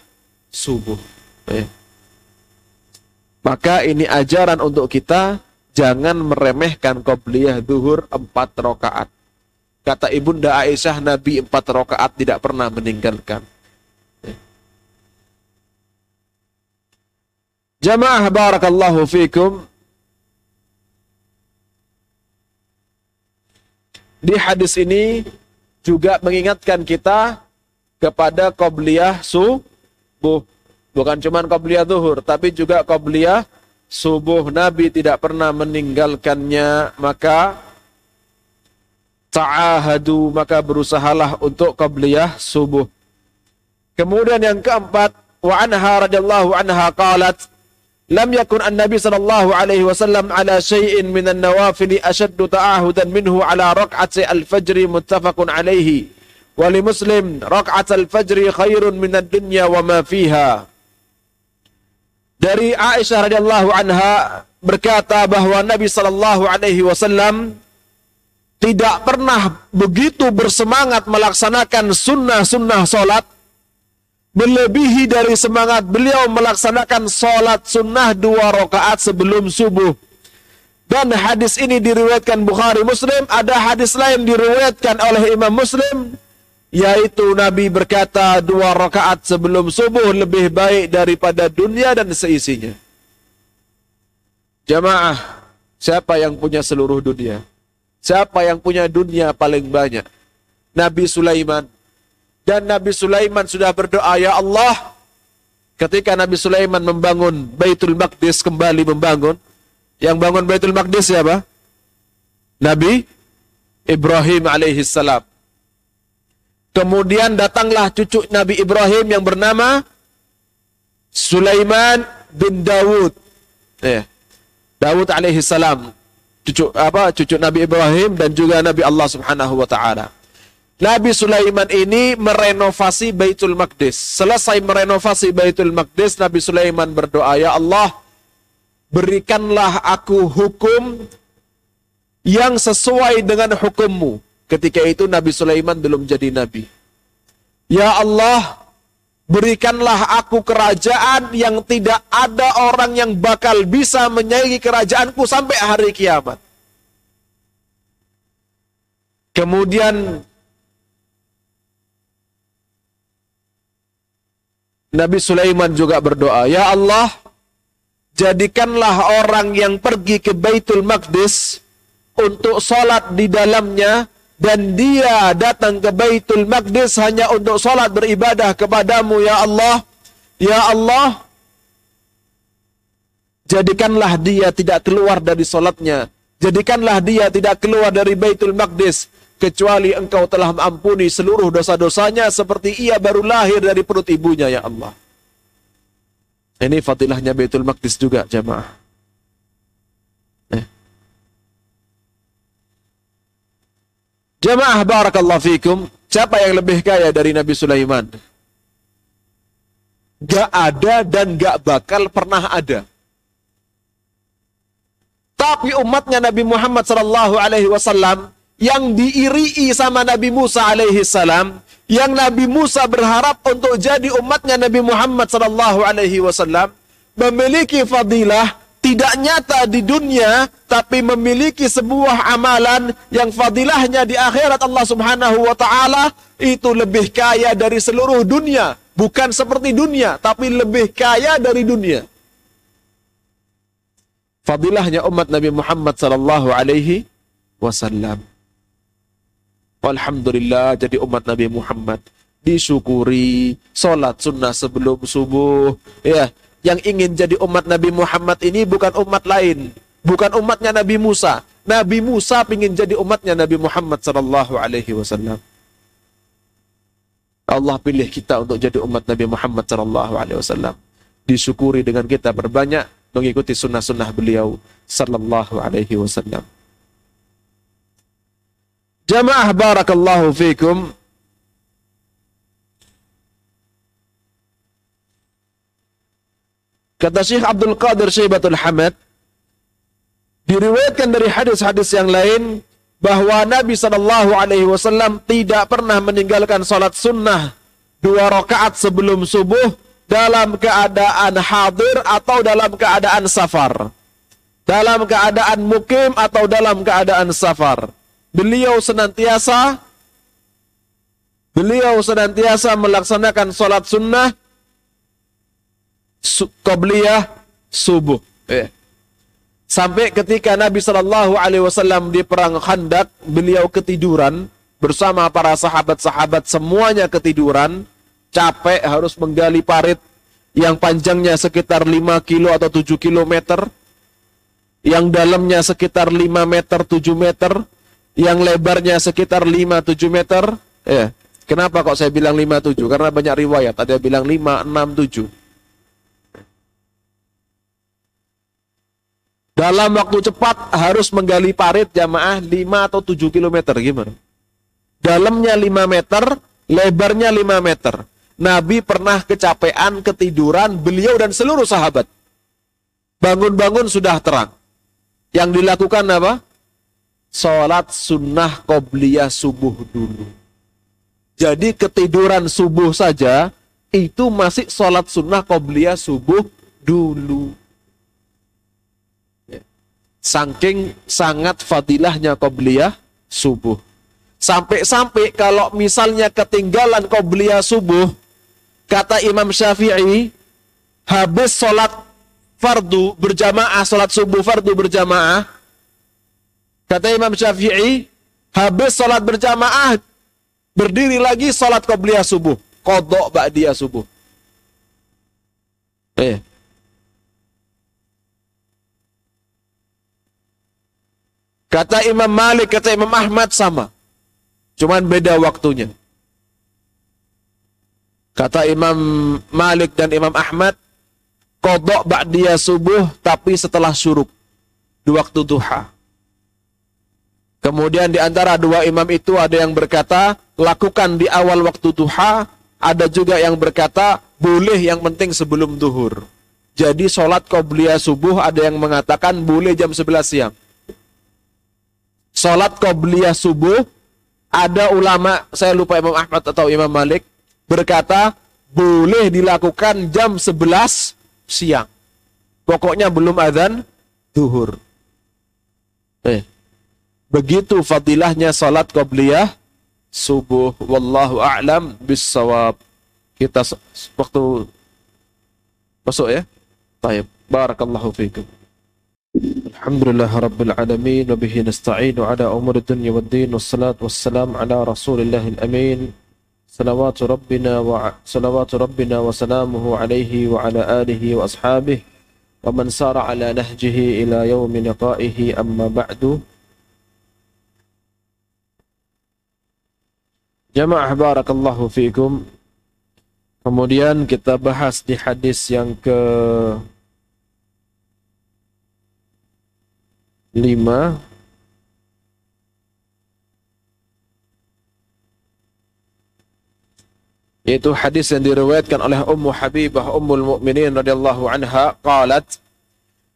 subuh. Eh. Maka ini ajaran untuk kita jangan meremehkan qabliyah duhur empat rakaat. Kata Ibunda Aisyah Nabi empat rakaat tidak pernah meninggalkan. Jamaah barakallahu fikum. Di hadis ini juga mengingatkan kita kepada qabliyah subuh. Bukan cuma qabliyah zuhur, tapi juga qabliyah subuh. Nabi tidak pernah meninggalkannya, maka ta'ahadu, maka berusahalah untuk qabliyah subuh. Kemudian yang keempat, wa anha radhiyallahu anha qalat lam yakun an-nabi sallallahu alaihi wasallam ala syai'in min an-nawafil ashaddu ta'ahudan minhu ala rak'ati al-fajr muttafaqun alaihi wa li muslim rak'at al-fajr dari Aisyah radhiyallahu anha berkata bahwa Nabi sallallahu alaihi wasallam tidak pernah begitu bersemangat melaksanakan sunnah-sunnah solat melebihi dari semangat beliau melaksanakan sholat sunnah dua rakaat sebelum subuh. Dan hadis ini diriwayatkan Bukhari Muslim, ada hadis lain diriwayatkan oleh Imam Muslim, yaitu Nabi berkata dua rakaat sebelum subuh lebih baik daripada dunia dan seisinya. Jamaah, siapa yang punya seluruh dunia? Siapa yang punya dunia paling banyak? Nabi Sulaiman, dan Nabi Sulaiman sudah berdoa, Ya Allah, ketika Nabi Sulaiman membangun Baitul Maqdis kembali membangun, yang bangun Baitul Maqdis siapa? Nabi Ibrahim alaihi salam. Kemudian datanglah cucu Nabi Ibrahim yang bernama Sulaiman bin Dawud. Ya. Dawud alaihi salam. Cucu apa? Cucu Nabi Ibrahim dan juga Nabi Allah Subhanahu wa taala. Nabi Sulaiman ini merenovasi Baitul Maqdis. Selesai merenovasi Baitul Maqdis, Nabi Sulaiman berdoa, "Ya Allah, berikanlah aku hukum yang sesuai dengan hukummu." Ketika itu Nabi Sulaiman belum jadi nabi. Ya Allah, berikanlah aku kerajaan yang tidak ada orang yang bakal bisa menyaingi kerajaanku sampai hari kiamat. Kemudian Nabi Sulaiman juga berdoa, Ya Allah, jadikanlah orang yang pergi ke Baitul Maqdis untuk sholat di dalamnya dan dia datang ke Baitul Maqdis hanya untuk sholat beribadah kepadamu ya Allah. Ya Allah jadikanlah dia tidak keluar dari sholatnya. Jadikanlah dia tidak keluar dari Baitul Maqdis kecuali engkau telah mengampuni seluruh dosa-dosanya seperti ia baru lahir dari perut ibunya ya Allah ini fadilahnya Baitul Maqdis juga jemaah Jamaah barakallahu fikum, siapa yang lebih kaya dari Nabi Sulaiman? Gak ada dan gak bakal pernah ada. Tapi umatnya Nabi Muhammad sallallahu alaihi wasallam yang diirii sama Nabi Musa alaihi salam, yang Nabi Musa berharap untuk jadi umatnya Nabi Muhammad sallallahu alaihi wasallam memiliki fadilah tidak nyata di dunia tapi memiliki sebuah amalan yang fadilahnya di akhirat Allah Subhanahu wa taala itu lebih kaya dari seluruh dunia, bukan seperti dunia tapi lebih kaya dari dunia. Fadilahnya umat Nabi Muhammad sallallahu alaihi wasallam. Alhamdulillah jadi umat Nabi Muhammad disyukuri salat sunnah sebelum subuh ya yang ingin jadi umat Nabi Muhammad ini bukan umat lain, bukan umatnya Nabi Musa. Nabi Musa ingin jadi umatnya Nabi Muhammad sallallahu alaihi wasallam. Allah pilih kita untuk jadi umat Nabi Muhammad sallallahu alaihi wasallam. Disyukuri dengan kita berbanyak mengikuti sunnah-sunnah beliau sallallahu alaihi wasallam. Jamaah barakallahu fikum. Kata Syekh Abdul Qadir Syaibatul Hamad, diriwayatkan dari hadis-hadis yang lain bahwa Nabi Shallallahu Alaihi Wasallam tidak pernah meninggalkan sholat sunnah dua rakaat sebelum subuh dalam keadaan hadir atau dalam keadaan safar. Dalam keadaan mukim atau dalam keadaan safar. Beliau senantiasa beliau senantiasa melaksanakan sholat sunnah qabliyah subuh. Eh. Sampai ketika Nabi Shallallahu Alaihi Wasallam di perang Khandak, beliau ketiduran bersama para sahabat-sahabat semuanya ketiduran, capek harus menggali parit yang panjangnya sekitar 5 kilo atau 7 kilometer, yang dalamnya sekitar 5 meter 7 meter, yang lebarnya sekitar 5 7 meter. Eh, kenapa kok saya bilang 5 7? Karena banyak riwayat, ada bilang 5 6 7. Dalam waktu cepat harus menggali parit jamaah 5 atau 7 km gimana? Dalamnya 5 meter, lebarnya 5 meter. Nabi pernah kecapean, ketiduran, beliau dan seluruh sahabat. Bangun-bangun sudah terang. Yang dilakukan apa? Sholat sunnah qobliyah subuh dulu. Jadi ketiduran subuh saja, itu masih sholat sunnah qobliyah subuh dulu. Saking sangat fadilahnya qobliyah subuh. Sampai-sampai kalau misalnya ketinggalan qobliyah subuh, kata Imam Syafi'i, habis sholat fardu berjamaah, sholat subuh fardu berjamaah, kata Imam Syafi'i, habis sholat berjamaah, berdiri lagi sholat qobliyah subuh, kodok ba'diyah subuh. Eh, Kata Imam Malik, kata Imam Ahmad sama. Cuman beda waktunya. Kata Imam Malik dan Imam Ahmad, kodok ba'diyah subuh tapi setelah syuruk. Di waktu duha. Kemudian di antara dua imam itu ada yang berkata, lakukan di awal waktu duha. Ada juga yang berkata, boleh yang penting sebelum duhur. Jadi sholat qobliyah subuh ada yang mengatakan boleh jam 11 siang sholat qobliyah subuh, ada ulama, saya lupa Imam Ahmad atau Imam Malik, berkata, boleh dilakukan jam 11 siang. Pokoknya belum adzan duhur. Eh, Begitu fadilahnya salat qabliyah subuh. Wallahu a'lam bisawab Kita waktu masuk ya. baik Barakallahu fiikum. Alhamdulillah Rabbil Alamin Wa bihi nasta'inu ala umur dunya wa din Wassalatu wassalam ala rasulillahil amin Salawatu Rabbina wa Salawatu Rabbina wa salamuhu alaihi Wa ala alihi wa ashabihi Wa man sara ala nahjihi ila yawmi liqaihi amma ba'du Jamaah barakallahu fikum. Kemudian kita bahas di hadis yang ke lima yaitu hadis yang diriwayatkan oleh Ummu Habibah Ummul Mukminin radhiyallahu anha qalat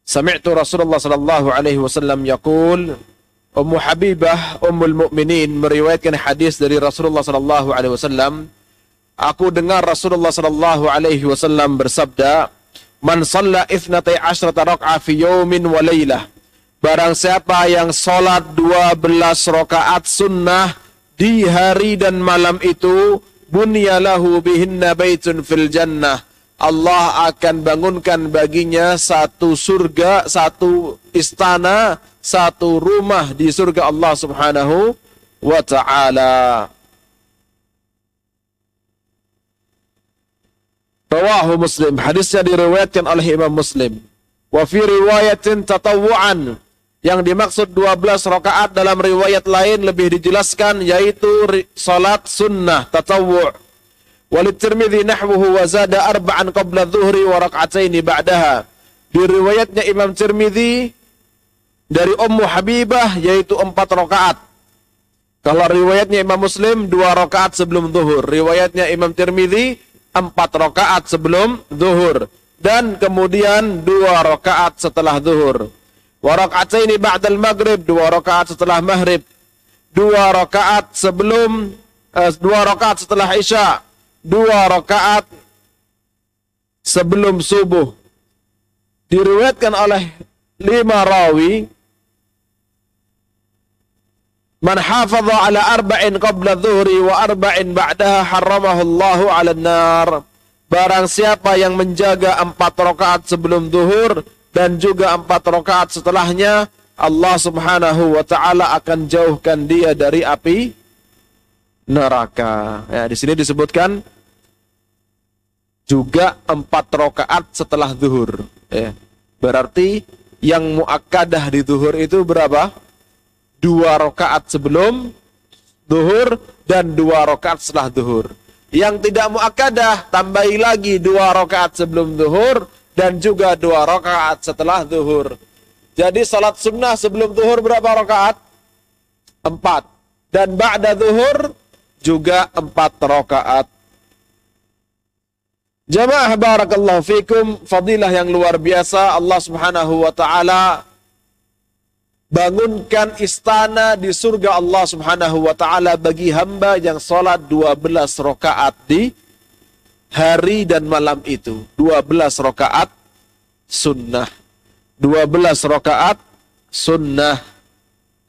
Sami'tu Rasulullah sallallahu alaihi wasallam yaqul Ummu Habibah Ummul Mukminin meriwayatkan hadis dari Rasulullah sallallahu alaihi wasallam Aku dengar Rasulullah sallallahu alaihi wasallam bersabda Man shalla 12 rak'ah fi yawmin wa lailah Barang siapa yang sholat 12 rakaat sunnah di hari dan malam itu, bunyalahu bihinna baitun fil jannah. Allah akan bangunkan baginya satu surga, satu istana, satu rumah di surga Allah Subhanahu wa taala. Rawahu Muslim. Hadisnya diriwayatkan oleh Imam Muslim. Wa fi riwayatin tatawu'an yang dimaksud 12 rakaat dalam riwayat lain lebih dijelaskan yaitu salat sunnah tatawwu'. Walid Tirmidzi nahwuhu wa zada arba'an qabla dhuhri wa rak'ataini ba'daha. Di riwayatnya Imam Tirmidzi dari Ummu Habibah yaitu 4 rakaat. Kalau riwayatnya Imam Muslim 2 rakaat sebelum zuhur. Riwayatnya Imam Tirmidzi 4 rakaat sebelum zuhur dan kemudian 2 rakaat setelah zuhur. Wa raka'ataini ba'dal maghrib, dua rakaat setelah maghrib. Dua rakaat sebelum eh, dua rakaat setelah Isya. Dua rakaat sebelum subuh. Diriwayatkan oleh lima rawi Man hafadha ala arba'in qabla dhuhri wa arba'in ba'daha harramahu Allahu ala nar. Barang siapa yang menjaga empat rakaat sebelum zuhur dan juga empat rakaat setelahnya Allah Subhanahu wa taala akan jauhkan dia dari api neraka. Ya, di sini disebutkan juga empat rakaat setelah zuhur. Ya. Berarti yang muakkadah di zuhur itu berapa? Dua rakaat sebelum zuhur dan dua rakaat setelah zuhur. Yang tidak muakkadah tambahi lagi dua rakaat sebelum zuhur dan juga dua rakaat setelah zuhur. Jadi salat sunnah sebelum zuhur berapa rakaat? Empat. Dan ba'da zuhur juga empat rakaat. Jamaah barakallahu fikum, fadilah yang luar biasa Allah Subhanahu wa taala bangunkan istana di surga Allah Subhanahu wa taala bagi hamba yang salat 12 rakaat di hari dan malam itu. 12 rakaat sunnah. 12 rakaat sunnah.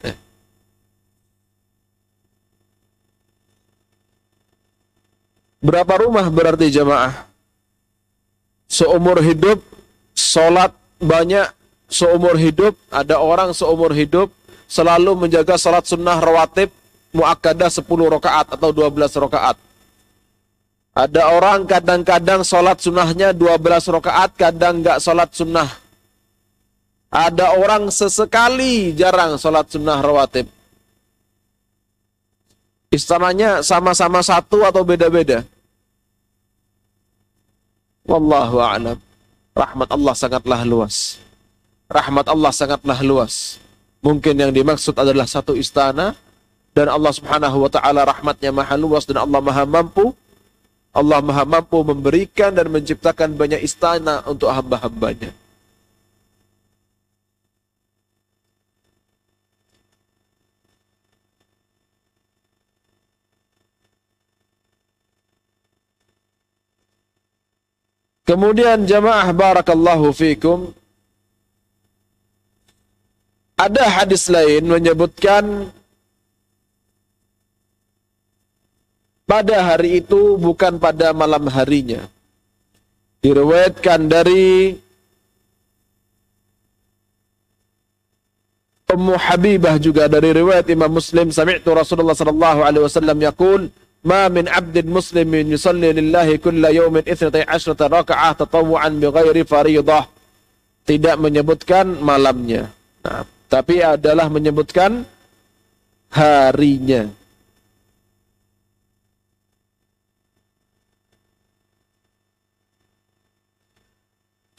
Eh. Berapa rumah berarti jamaah? Seumur hidup, sholat banyak, seumur hidup, ada orang seumur hidup, selalu menjaga sholat sunnah rawatib, muakkadah 10 rakaat atau 12 rakaat. Ada orang kadang-kadang sholat sunnahnya 12 rakaat, kadang nggak sholat sunnah. Ada orang sesekali jarang sholat sunnah rawatib. Istananya sama-sama satu atau beda-beda? Wallahu a'lam. Rahmat Allah sangatlah luas. Rahmat Allah sangatlah luas. Mungkin yang dimaksud adalah satu istana dan Allah Subhanahu wa taala rahmatnya maha luas dan Allah maha mampu Allah maha mampu memberikan dan menciptakan banyak istana untuk hamba-hambanya. Kemudian jamaah barakallahu fikum ada hadis lain menyebutkan pada hari itu bukan pada malam harinya. Diriwayatkan dari Ummu Habibah juga dari riwayat Imam Muslim sami'tu Rasulullah sallallahu alaihi wasallam yaqul ma min 'abdin muslimin yusalli lillahi kulla yawmin 12 raka'ah tatawwu'an bighairi fariidah tidak menyebutkan malamnya nah, tapi adalah menyebutkan harinya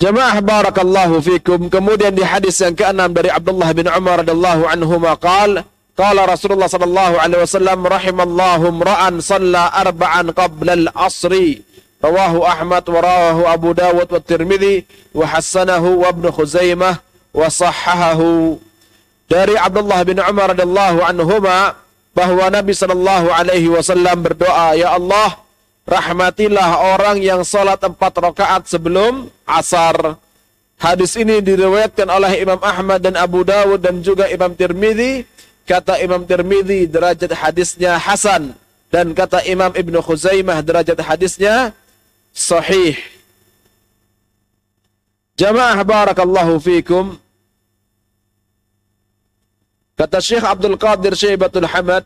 Jamaah barakallahu fikum. Kemudian di hadis yang keenam dari Abdullah bin Umar radhiyallahu anhu maqal Qala Rasulullah sallallahu alaihi wasallam rahimallahu ra'an salla arba'an qabla al-asri. Rawahu Ahmad wa rawahu Abu Dawud wa Tirmidzi wa hassanahu wa Ibnu Khuzaimah wa sahahahu. Dari Abdullah bin Umar radhiyallahu anhuma bahwa Nabi sallallahu alaihi wasallam berdoa, "Ya Allah, rahmatilah orang yang sholat empat rakaat sebelum asar. Hadis ini diriwayatkan oleh Imam Ahmad dan Abu Dawud dan juga Imam Tirmidzi. Kata Imam Tirmidzi derajat hadisnya hasan dan kata Imam Ibnu Khuzaimah derajat hadisnya sahih. Jamaah barakallahu fikum. Kata Syekh Abdul Qadir Syaibatul Hamad,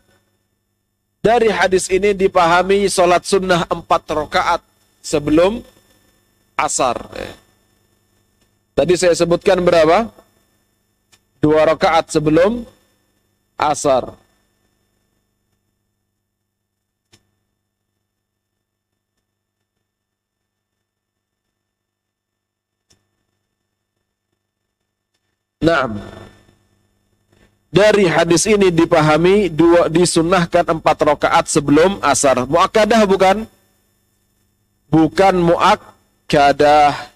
dari hadis ini dipahami sholat sunnah empat rakaat sebelum asar. Tadi saya sebutkan berapa? Dua rakaat sebelum asar. Naam. Dari hadis ini dipahami dua disunahkan empat rakaat sebelum asar. Muakkadah bukan? Bukan muakkadah,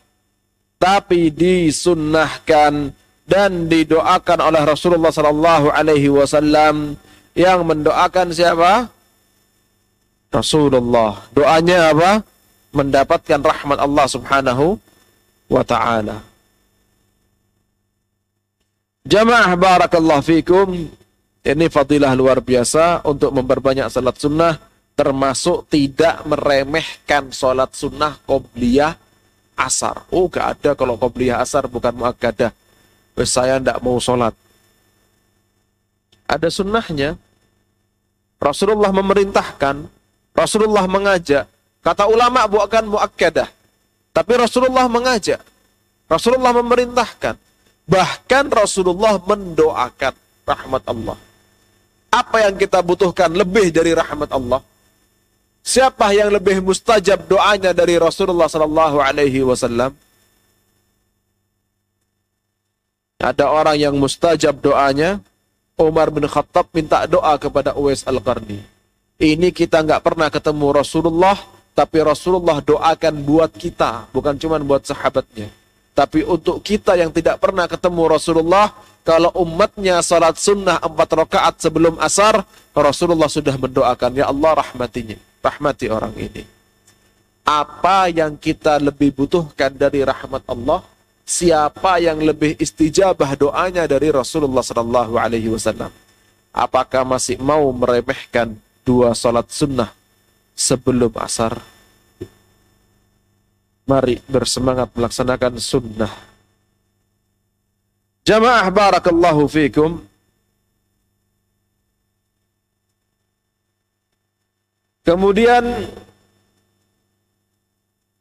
tapi disunnahkan dan didoakan oleh Rasulullah Sallallahu Alaihi Wasallam yang mendoakan siapa? Rasulullah. Doanya apa? Mendapatkan rahmat Allah Subhanahu wa taala. Jamaah barakallahu fikum. Ini fadilah luar biasa untuk memperbanyak salat sunnah termasuk tidak meremehkan salat sunnah qobliyah asar. Oh, gak ada kalau qobliyah asar bukan muakkadah. Saya ndak mau salat. Ada sunnahnya. Rasulullah memerintahkan, Rasulullah mengajak. Kata ulama bukan muakkadah. Tapi Rasulullah mengajak. Rasulullah memerintahkan. Bahkan Rasulullah mendoakan rahmat Allah. Apa yang kita butuhkan lebih dari rahmat Allah? Siapa yang lebih mustajab doanya dari Rasulullah Sallallahu Alaihi Wasallam? Ada orang yang mustajab doanya, Umar bin Khattab minta doa kepada Uwais Al-Qarni. Ini kita nggak pernah ketemu Rasulullah, tapi Rasulullah doakan buat kita, bukan cuma buat sahabatnya. Tapi untuk kita yang tidak pernah ketemu Rasulullah, kalau umatnya salat sunnah empat rakaat sebelum asar, Rasulullah sudah mendoakan, Ya Allah rahmatinya, rahmati orang ini. Apa yang kita lebih butuhkan dari rahmat Allah? Siapa yang lebih istijabah doanya dari Rasulullah Sallallahu Alaihi Wasallam? Apakah masih mau meremehkan dua salat sunnah sebelum asar? Mari bersemangat melaksanakan sunnah. Jamaah barakallahu fikum. Kemudian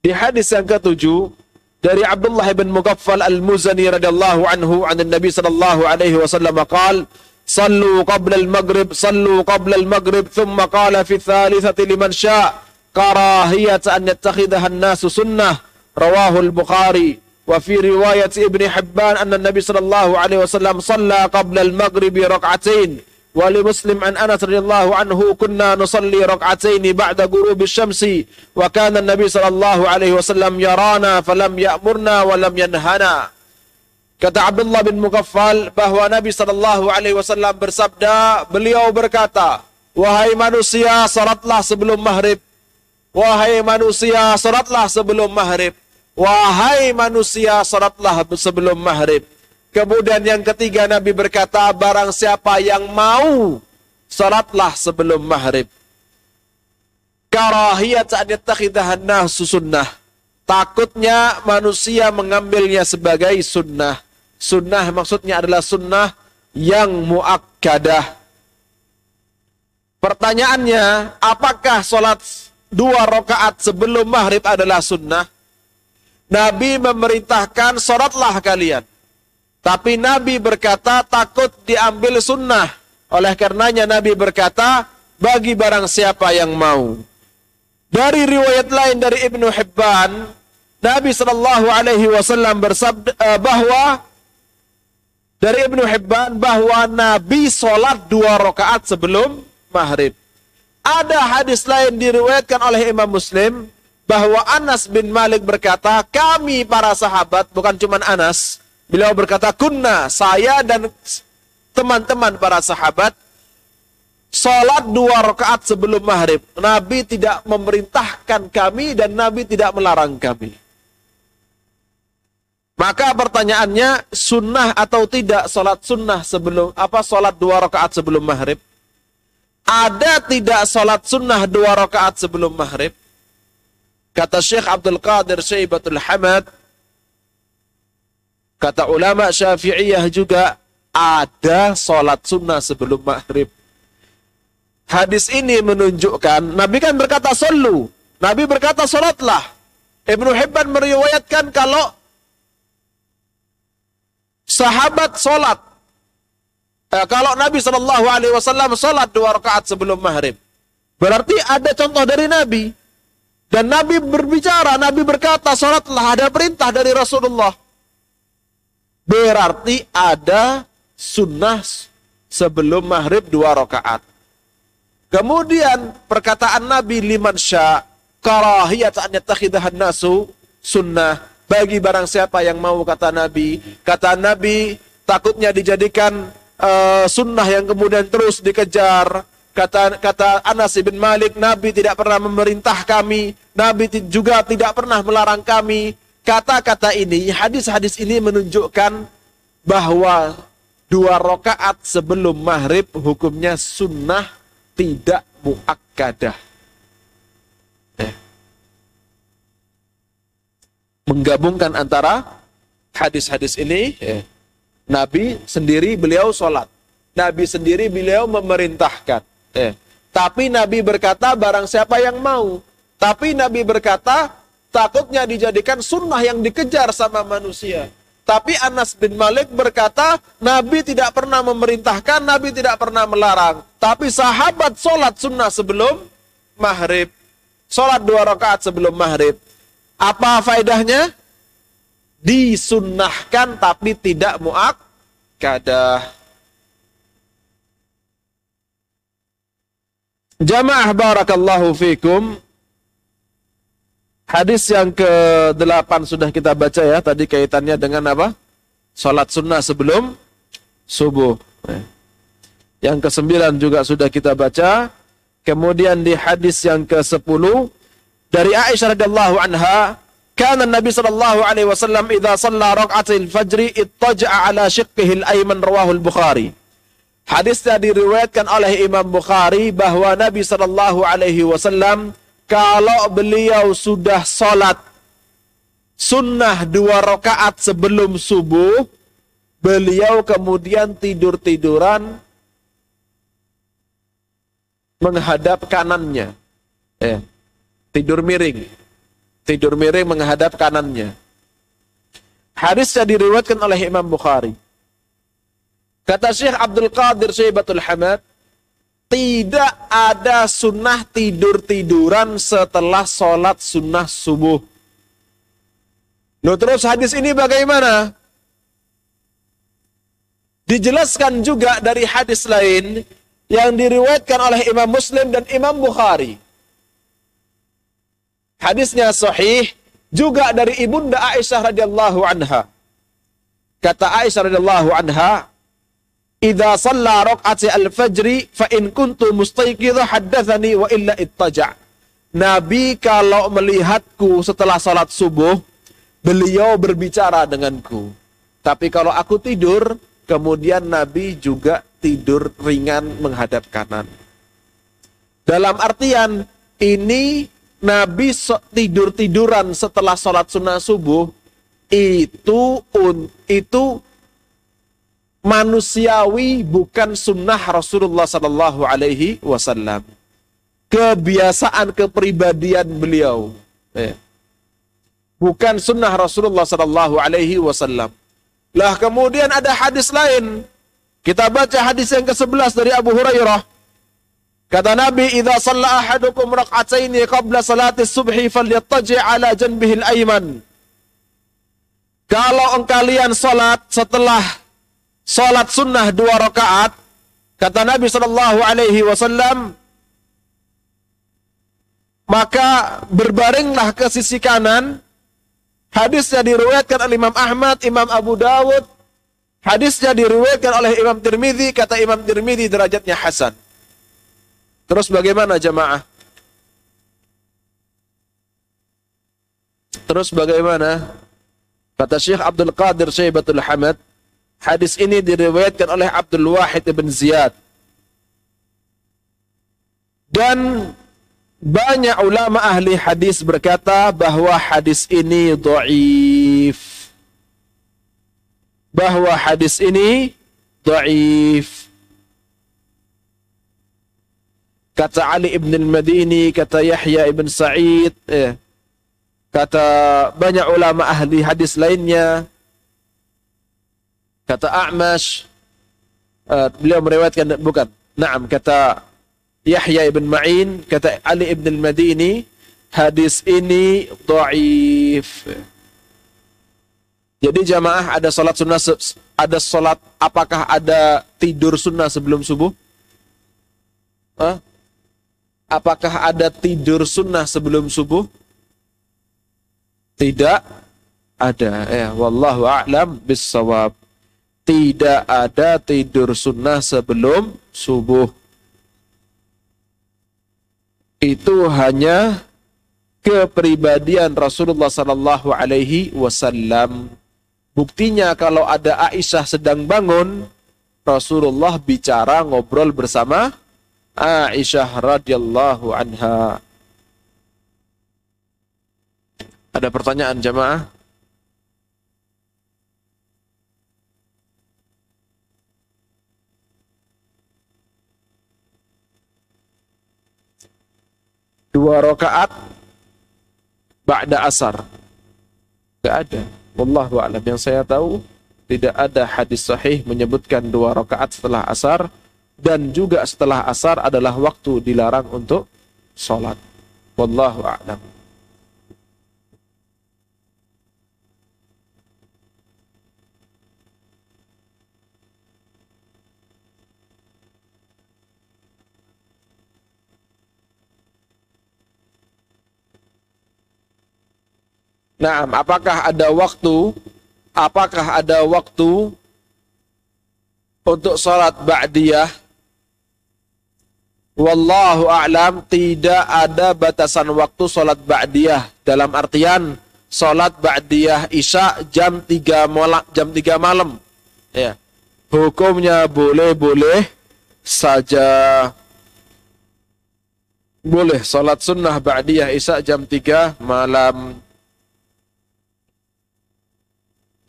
di hadis yang ketujuh dari Abdullah bin Mughaffal Al-Muzani radhiyallahu anhu an Nabi sallallahu alaihi wasallam qaal صلوا قبل المغرب صلوا قبل المغرب ثم قال في الثالثة لمن شاء karahiyat an yattakhidahan nasu sunnah rawahul Bukhari wa fi riwayat Ibn Hibban anna Nabi sallallahu alaihi wasallam shalla qabla al-maghrib rak'atain wa li Muslim an Anas radhiyallahu anhu kunna nusalli rak'atain ba'da ghurub syamsi wa kana nabi sallallahu alaihi wasallam yarana falam ya'murna wa lam yanhana. Kata Abdullah bin Mukaffal bahwa Nabi sallallahu alaihi wasallam bersabda, beliau berkata, "Wahai manusia, salatlah sebelum maghrib. Wahai manusia, salatlah sebelum maghrib. Wahai manusia, salatlah sebelum maghrib. Kemudian yang ketiga Nabi berkata, barang siapa yang mau, salatlah sebelum maghrib. Karahiyat an yattakhidahan nasu sunnah. Takutnya manusia mengambilnya sebagai sunnah. Sunnah maksudnya adalah sunnah yang muakkadah. Pertanyaannya, apakah sholat dua rakaat sebelum maghrib adalah sunnah? Nabi memerintahkan sholatlah kalian. Tapi Nabi berkata takut diambil sunnah. Oleh karenanya Nabi berkata, bagi barang siapa yang mau. Dari riwayat lain dari Ibnu Hibban, Nabi Shallallahu Alaihi Wasallam bersabda uh, bahwa dari Ibnu Hibban bahwa Nabi sholat dua rakaat sebelum maghrib. Ada hadis lain diriwayatkan oleh Imam Muslim bahwa Anas bin Malik berkata, kami para sahabat, bukan cuma Anas, beliau berkata, kunna, saya dan teman-teman para sahabat, Salat dua rakaat sebelum maghrib. Nabi tidak memerintahkan kami dan Nabi tidak melarang kami. Maka pertanyaannya sunnah atau tidak salat sunnah sebelum apa salat dua rakaat sebelum maghrib? Ada tidak salat sunnah dua rakaat sebelum maghrib? Kata Syekh Abdul Qadir Syaibatul Hamad, kata ulama Syafi'iyah juga ada salat sunnah sebelum maghrib hadis ini menunjukkan Nabi kan berkata solu. Nabi berkata salatlah. Ibnu Hibban meriwayatkan kalau sahabat salat eh, kalau Nabi Shallallahu Alaihi Wasallam salat dua rakaat sebelum maghrib, berarti ada contoh dari Nabi dan Nabi berbicara, Nabi berkata salatlah ada perintah dari Rasulullah. Berarti ada sunnah sebelum maghrib dua rakaat. Kemudian perkataan Nabi liman sya karahiyat an nasu sunnah bagi barang siapa yang mau kata Nabi. Kata Nabi takutnya dijadikan uh, sunnah yang kemudian terus dikejar. Kata kata Anas bin Malik, Nabi tidak pernah memerintah kami, Nabi juga tidak pernah melarang kami. Kata-kata ini, hadis-hadis ini menunjukkan bahwa dua rakaat sebelum maghrib hukumnya sunnah tidak muakkadah. Eh. Menggabungkan antara hadis-hadis ini, eh. Nabi sendiri beliau sholat. Nabi sendiri beliau memerintahkan. Eh. Tapi Nabi berkata barang siapa yang mau. Tapi Nabi berkata takutnya dijadikan sunnah yang dikejar sama manusia. Tapi Anas bin Malik berkata, Nabi tidak pernah memerintahkan, Nabi tidak pernah melarang. Tapi sahabat sholat sunnah sebelum maghrib. Sholat dua rakaat sebelum maghrib. Apa faedahnya? Disunnahkan tapi tidak muak kadah. Jamaah barakallahu fikum. Hadis yang ke-8 sudah kita baca ya, tadi kaitannya dengan apa? Salat sunnah sebelum subuh. Yang ke-9 juga sudah kita baca. Kemudian di hadis yang ke-10 dari Aisyah radhiyallahu anha, "Kana Nabi sallallahu alaihi wasallam idza shalla rak'atil fajri ittaja'a ala shiqqihi al-ayman rawahu al-Bukhari." Hadisnya diriwayatkan oleh Imam Bukhari bahwa Nabi sallallahu alaihi wasallam kalau beliau sudah sholat sunnah dua rakaat sebelum subuh, beliau kemudian tidur-tiduran menghadap kanannya. Eh, tidur miring. Tidur miring menghadap kanannya. Hadisnya diriwayatkan oleh Imam Bukhari. Kata Syekh Abdul Qadir Syaibatul Hamad, tidak ada sunnah tidur-tiduran setelah sholat sunnah subuh. Loh terus hadis ini bagaimana? Dijelaskan juga dari hadis lain yang diriwayatkan oleh Imam Muslim dan Imam Bukhari. Hadisnya sahih juga dari Ibunda Aisyah radhiyallahu anha. Kata Aisyah radhiyallahu anha, Idza shalla raq'ati al-fajri fa in kuntu mustayqidha haddatsani wa illa ittaja'. Nabi kalau melihatku setelah salat subuh, beliau berbicara denganku. Tapi kalau aku tidur, kemudian Nabi juga tidur ringan menghadap kanan. Dalam artian ini Nabi tidur-tiduran setelah sholat sunnah subuh itu itu manusiawi bukan sunnah Rasulullah Sallallahu Alaihi Wasallam. Kebiasaan kepribadian beliau, ya. bukan sunnah Rasulullah Sallallahu Alaihi Wasallam. Lah kemudian ada hadis lain. Kita baca hadis yang ke-11 dari Abu Hurairah. Kata Nabi, "Idza shalla ahadukum rak'ataini qabla salati subhi falyattaji' ala janbihi al-ayman." Kalau kalian salat setelah salat sunnah dua rakaat, kata Nabi Shallallahu Alaihi Wasallam, maka berbaringlah ke sisi kanan. Hadisnya diriwayatkan oleh Imam Ahmad, Imam Abu Dawud. Hadisnya diriwayatkan oleh Imam Tirmidzi, kata Imam Tirmidzi derajatnya hasan. Terus bagaimana jamaah? Terus bagaimana? Kata Syekh Abdul Qadir Syaibatul Hamad, hadis ini diriwayatkan oleh Abdul Wahid bin Ziyad. Dan banyak ulama ahli hadis berkata bahwa hadis ini dhaif. Bahwa hadis ini dhaif. Kata Ali ibn al-Madini, kata Yahya ibn Sa'id, eh, Kata banyak ulama ahli hadis lainnya. Kata A'mash. Uh, beliau meriwayatkan bukan. Naam kata Yahya ibn Ma'in. Kata Ali ibn al-Madini. Hadis ini dhaif. Jadi jamaah ada salat sunnah ada salat apakah ada tidur sunnah sebelum subuh? Hah? Apakah ada tidur sunnah sebelum subuh? Tidak ada. Ya, wallahu a'lam bissawab. Tidak ada tidur sunnah sebelum subuh. Itu hanya kepribadian Rasulullah sallallahu alaihi wasallam. Buktinya kalau ada Aisyah sedang bangun, Rasulullah bicara ngobrol bersama Aisyah radhiyallahu anha. Ada pertanyaan jamaah? Dua rakaat ba'da asar. Tidak ada. Wallahu a'lam. Yang saya tahu tidak ada hadis sahih menyebutkan dua rakaat setelah asar dan juga setelah asar adalah waktu dilarang untuk sholat. Wallahu a'lam. Nah, apakah ada waktu? Apakah ada waktu untuk sholat ba'diyah? Wallahu a'lam tidak ada batasan waktu sholat ba'diyah. Dalam artian sholat ba'diyah isya jam 3 malam jam 3 malam. Ya. Hukumnya boleh-boleh saja. Boleh sholat sunnah ba'diyah isya jam 3 malam.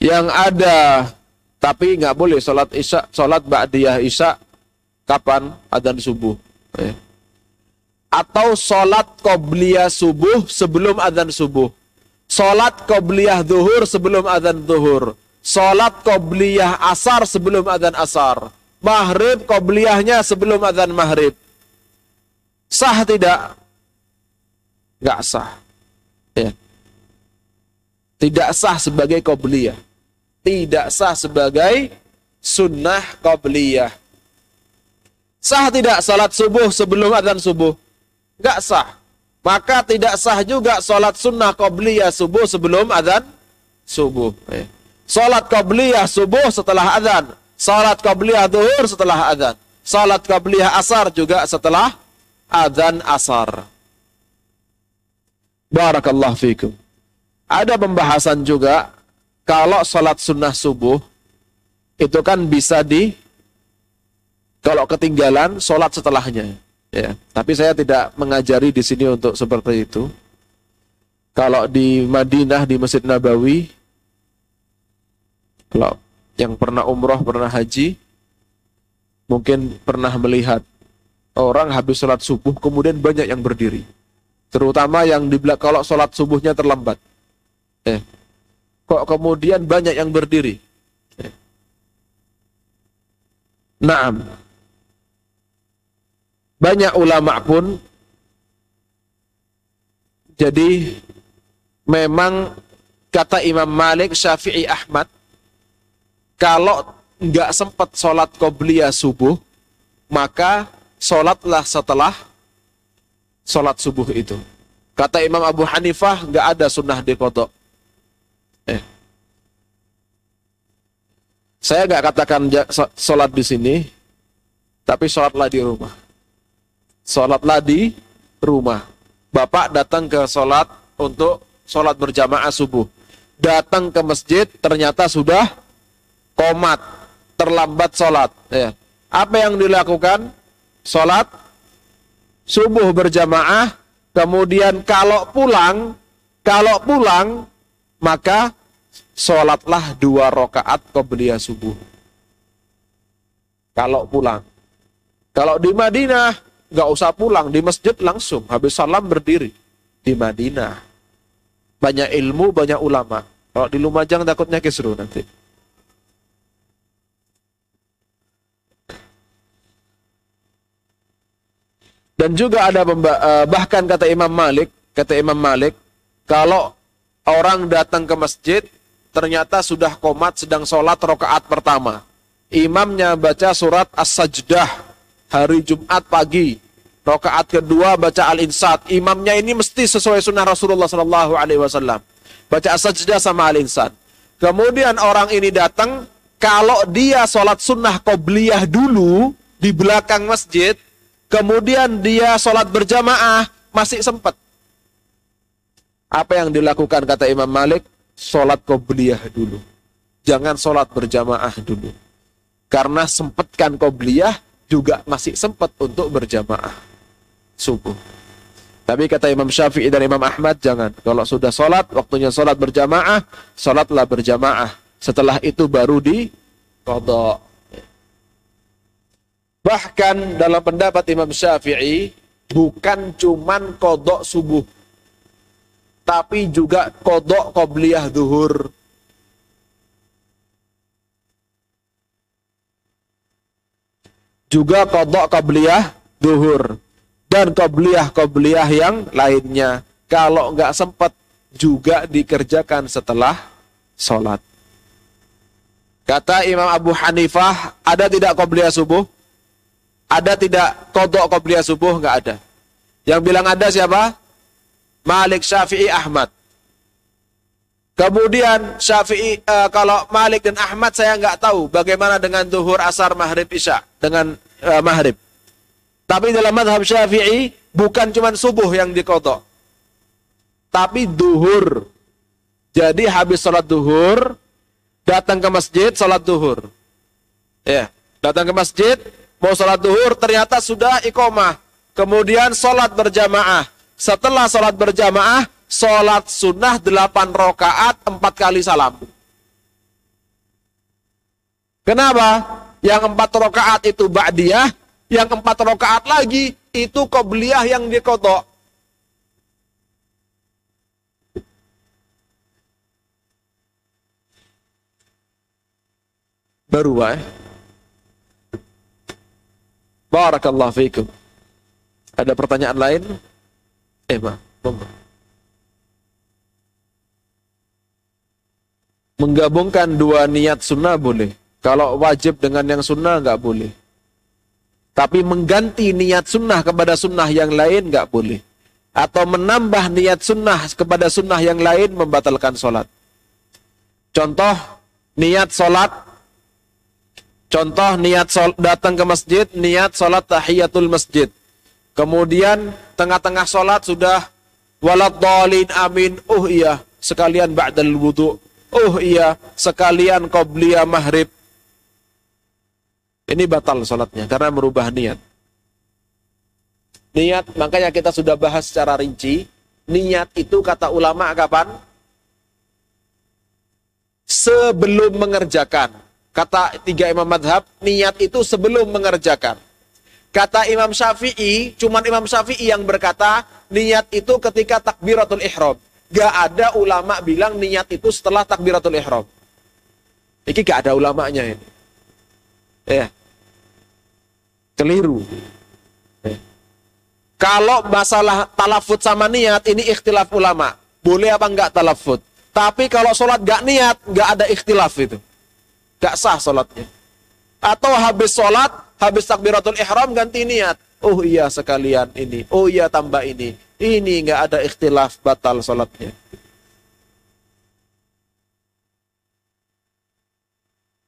Yang ada tapi nggak boleh sholat isya sholat ba'diyah isya kapan? Adzan subuh. Atau sholat qobliyah subuh sebelum adzan subuh. Sholat qobliyah zuhur sebelum adzan zuhur. Sholat qobliyah asar sebelum adzan asar. Maghrib qobliyahnya sebelum adzan maghrib. Sah tidak? Nggak sah. Ya. tidak sah sebagai qobliyah. Tidak sah sebagai sunnah qabliyah. Sah tidak salat subuh sebelum adzan subuh? Enggak sah. Maka tidak sah juga salat sunnah qabliyah subuh sebelum adzan subuh. Eh. Salat qabliyah subuh setelah adzan. Salat qabliyah zuhur setelah adzan. Salat qabliyah asar juga setelah adzan asar. Barakallahu fikum. Ada pembahasan juga kalau sholat sunnah subuh itu kan bisa di kalau ketinggalan sholat setelahnya ya tapi saya tidak mengajari di sini untuk seperti itu kalau di Madinah di Masjid Nabawi kalau Yang pernah umroh, pernah haji, mungkin pernah melihat orang habis sholat subuh, kemudian banyak yang berdiri. Terutama yang di kalau sholat subuhnya terlambat. Eh, kok kemudian banyak yang berdiri? Eh. Naam. Banyak ulama pun jadi memang kata Imam Malik, Syafi'i, Ahmad kalau nggak sempat sholat qobliyah subuh, maka sholatlah setelah sholat subuh itu. Kata Imam Abu Hanifah, nggak ada sunnah di kodok. Eh. Saya nggak katakan sholat di sini, tapi sholatlah di rumah. Sholatlah di rumah. Bapak datang ke sholat untuk sholat berjamaah subuh. Datang ke masjid, ternyata sudah komat, terlambat sholat. Ya. Apa yang dilakukan? Sholat subuh berjamaah, kemudian kalau pulang, kalau pulang, maka sholatlah dua rakaat qobliyah subuh. Kalau pulang. Kalau di Madinah, nggak usah pulang, di masjid langsung, habis salam berdiri. Di Madinah. Banyak ilmu, banyak ulama. Kalau di Lumajang takutnya kisru nanti. Dan juga ada eh, bahkan kata Imam Malik, kata Imam Malik, kalau orang datang ke masjid ternyata sudah komat sedang sholat rokaat pertama. Imamnya baca surat As-Sajdah hari Jumat pagi. Rokaat kedua baca Al-Insad. Imamnya ini mesti sesuai sunnah Rasulullah Sallallahu Alaihi Wasallam. Baca As-Sajdah sama Al-Insad. Kemudian orang ini datang, kalau dia sholat sunnah qobliyah dulu di belakang masjid, kemudian dia sholat berjamaah, masih sempat. Apa yang dilakukan kata Imam Malik? Sholat qobliyah dulu. Jangan sholat berjamaah dulu. Karena sempatkan qobliyah juga masih sempat untuk berjamaah. Subuh. Tapi kata Imam Syafi'i dan Imam Ahmad, jangan. Kalau sudah sholat, waktunya sholat berjamaah, sholatlah berjamaah. Setelah itu baru di kodok. Bahkan dalam pendapat Imam Syafi'i, bukan cuman kodok subuh, tapi juga kodok qobliyah duhur. Juga kodok qobliyah duhur. Dan qobliyah-qobliyah yang lainnya. Kalau nggak sempat juga dikerjakan setelah sholat. Kata Imam Abu Hanifah, ada tidak qobliyah subuh? Ada tidak kodok qobliyah subuh? Enggak ada. Yang bilang ada siapa? Malik, Syafi'i, Ahmad. Kemudian Syafi'i, uh, kalau Malik dan Ahmad saya nggak tahu bagaimana dengan duhur, asar, maghrib, isya dengan uh, maghrib. Tapi dalam madhab Syafi'i bukan cuma subuh yang dikodok, tapi duhur. Jadi habis sholat duhur, datang ke masjid, sholat duhur. Ya, datang ke masjid, Mau sholat duhur ternyata sudah iqomah. Kemudian sholat berjamaah. Setelah sholat berjamaah, sholat sunnah delapan rokaat empat kali salam. Kenapa? Yang empat rokaat itu ba'diyah, yang empat rokaat lagi itu qobliyah yang dikotok. Baru, eh? Barakallahu fiikum. Ada pertanyaan lain? Eh, Ma, Menggabungkan dua niat sunnah boleh. Kalau wajib dengan yang sunnah nggak boleh. Tapi mengganti niat sunnah kepada sunnah yang lain nggak boleh. Atau menambah niat sunnah kepada sunnah yang lain membatalkan sholat. Contoh, niat sholat Contoh niat sol, datang ke masjid, niat sholat tahiyatul masjid. Kemudian tengah-tengah sholat sudah walad dolin amin. Oh iya, sekalian ba'dal wudu. Oh iya, sekalian qobliyah maghrib. Ini batal sholatnya karena merubah niat. Niat, makanya kita sudah bahas secara rinci. Niat itu kata ulama kapan? Sebelum mengerjakan Kata tiga imam madhab, niat itu sebelum mengerjakan. Kata Imam Syafi'i, cuman Imam Syafi'i yang berkata, niat itu ketika takbiratul ihram. Gak ada ulama bilang niat itu setelah takbiratul ihram. Ini gak ada ulamanya ini. Ya. Keliru. Ya. Kalau masalah talafut sama niat, ini ikhtilaf ulama. Boleh apa enggak talafut. Tapi kalau sholat gak niat, gak ada ikhtilaf itu. Gak sah sholatnya. Atau habis sholat, habis takbiratul ihram ganti niat. Oh iya sekalian ini. Oh iya tambah ini. Ini nggak ada ikhtilaf batal sholatnya.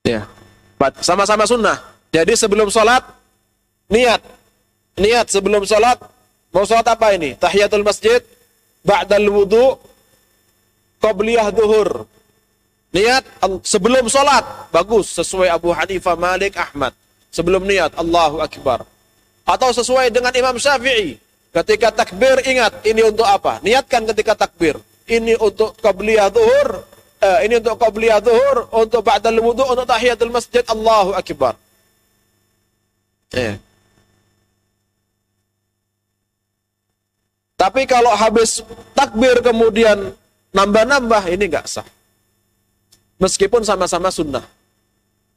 Ya, sama-sama sunnah. Jadi sebelum sholat niat, niat sebelum sholat mau sholat apa ini? Tahiyatul masjid, ba'dal wudu, qabliyah duhur. Niat sebelum sholat bagus sesuai Abu Hanifah, Malik, Ahmad sebelum niat Allahu Akbar. Atau sesuai dengan Imam Syafi'i. Ketika takbir ingat ini untuk apa? Niatkan ketika takbir. Ini untuk qabliyah zuhur, eh, ini untuk qabliyah zuhur, untuk ba'dal wudu, untuk tahiyatul masjid Allahu Akbar. Eh. Tapi kalau habis takbir kemudian nambah-nambah ini enggak sah. Meskipun sama-sama sunnah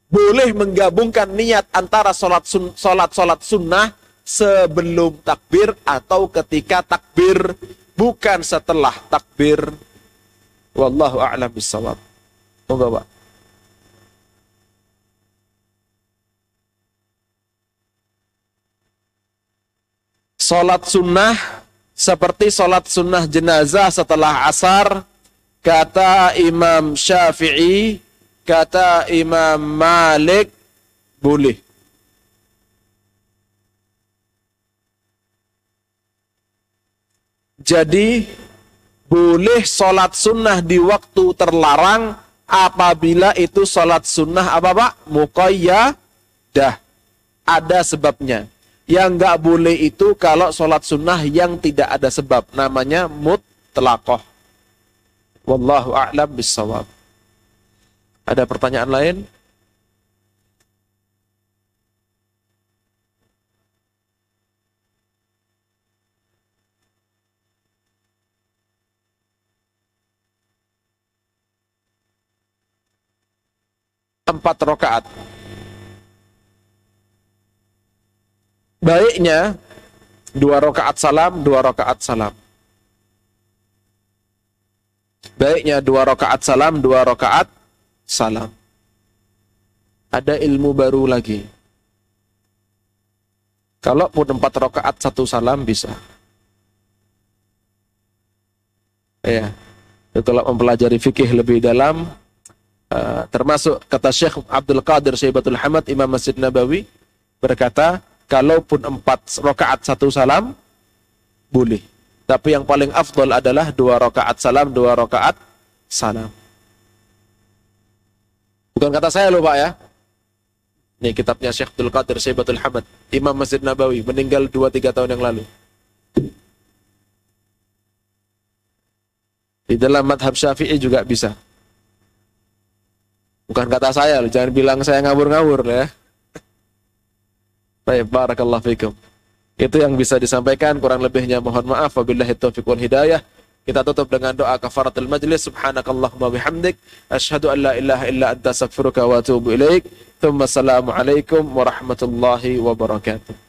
boleh menggabungkan niat antara sholat sun, sholat sunnah sebelum takbir atau ketika takbir bukan setelah takbir. Wallahu a'lam bisawab monggo Pak. Sholat sunnah seperti sholat sunnah jenazah setelah asar kata Imam Syafi'i Kata Imam Malik, boleh. Jadi, boleh sholat sunnah di waktu terlarang apabila itu sholat sunnah apa pak? Muqayyadah. Ada sebabnya. Yang nggak boleh itu kalau sholat sunnah yang tidak ada sebab. Namanya mutlaqoh. Wallahu a'lam bisawab. Ada pertanyaan lain? Empat rakaat. Baiknya dua rakaat salam, dua rakaat salam. Baiknya dua rakaat salam, dua rakaat salam. Ada ilmu baru lagi. Kalaupun empat rakaat satu salam bisa. Ya, setelah mempelajari fikih lebih dalam, uh, termasuk kata Syekh Abdul Qadir Syaibatul Hamad Imam Masjid Nabawi berkata, kalaupun empat rakaat satu salam boleh. Tapi yang paling afdol adalah dua rakaat salam, dua rakaat salam. Bukan kata saya loh Pak ya. Ini kitabnya Syekh Abdul Qadir Syaibatul Hamad, Imam Masjid Nabawi, meninggal 2-3 tahun yang lalu. Di dalam madhab syafi'i juga bisa. Bukan kata saya loh, jangan bilang saya ngawur-ngawur ya. Baik, barakallahu fikum. Itu yang bisa disampaikan, kurang lebihnya mohon maaf. Wabillahi taufiq wal hidayah. Kita tutup dengan doa kafaratul majlis. Subhanakallahumma bihamdik. Ashhadu an la ilaha illa anta astaghfiruka wa atubu ilaik. Thumma assalamu alaikum warahmatullahi wabarakatuh.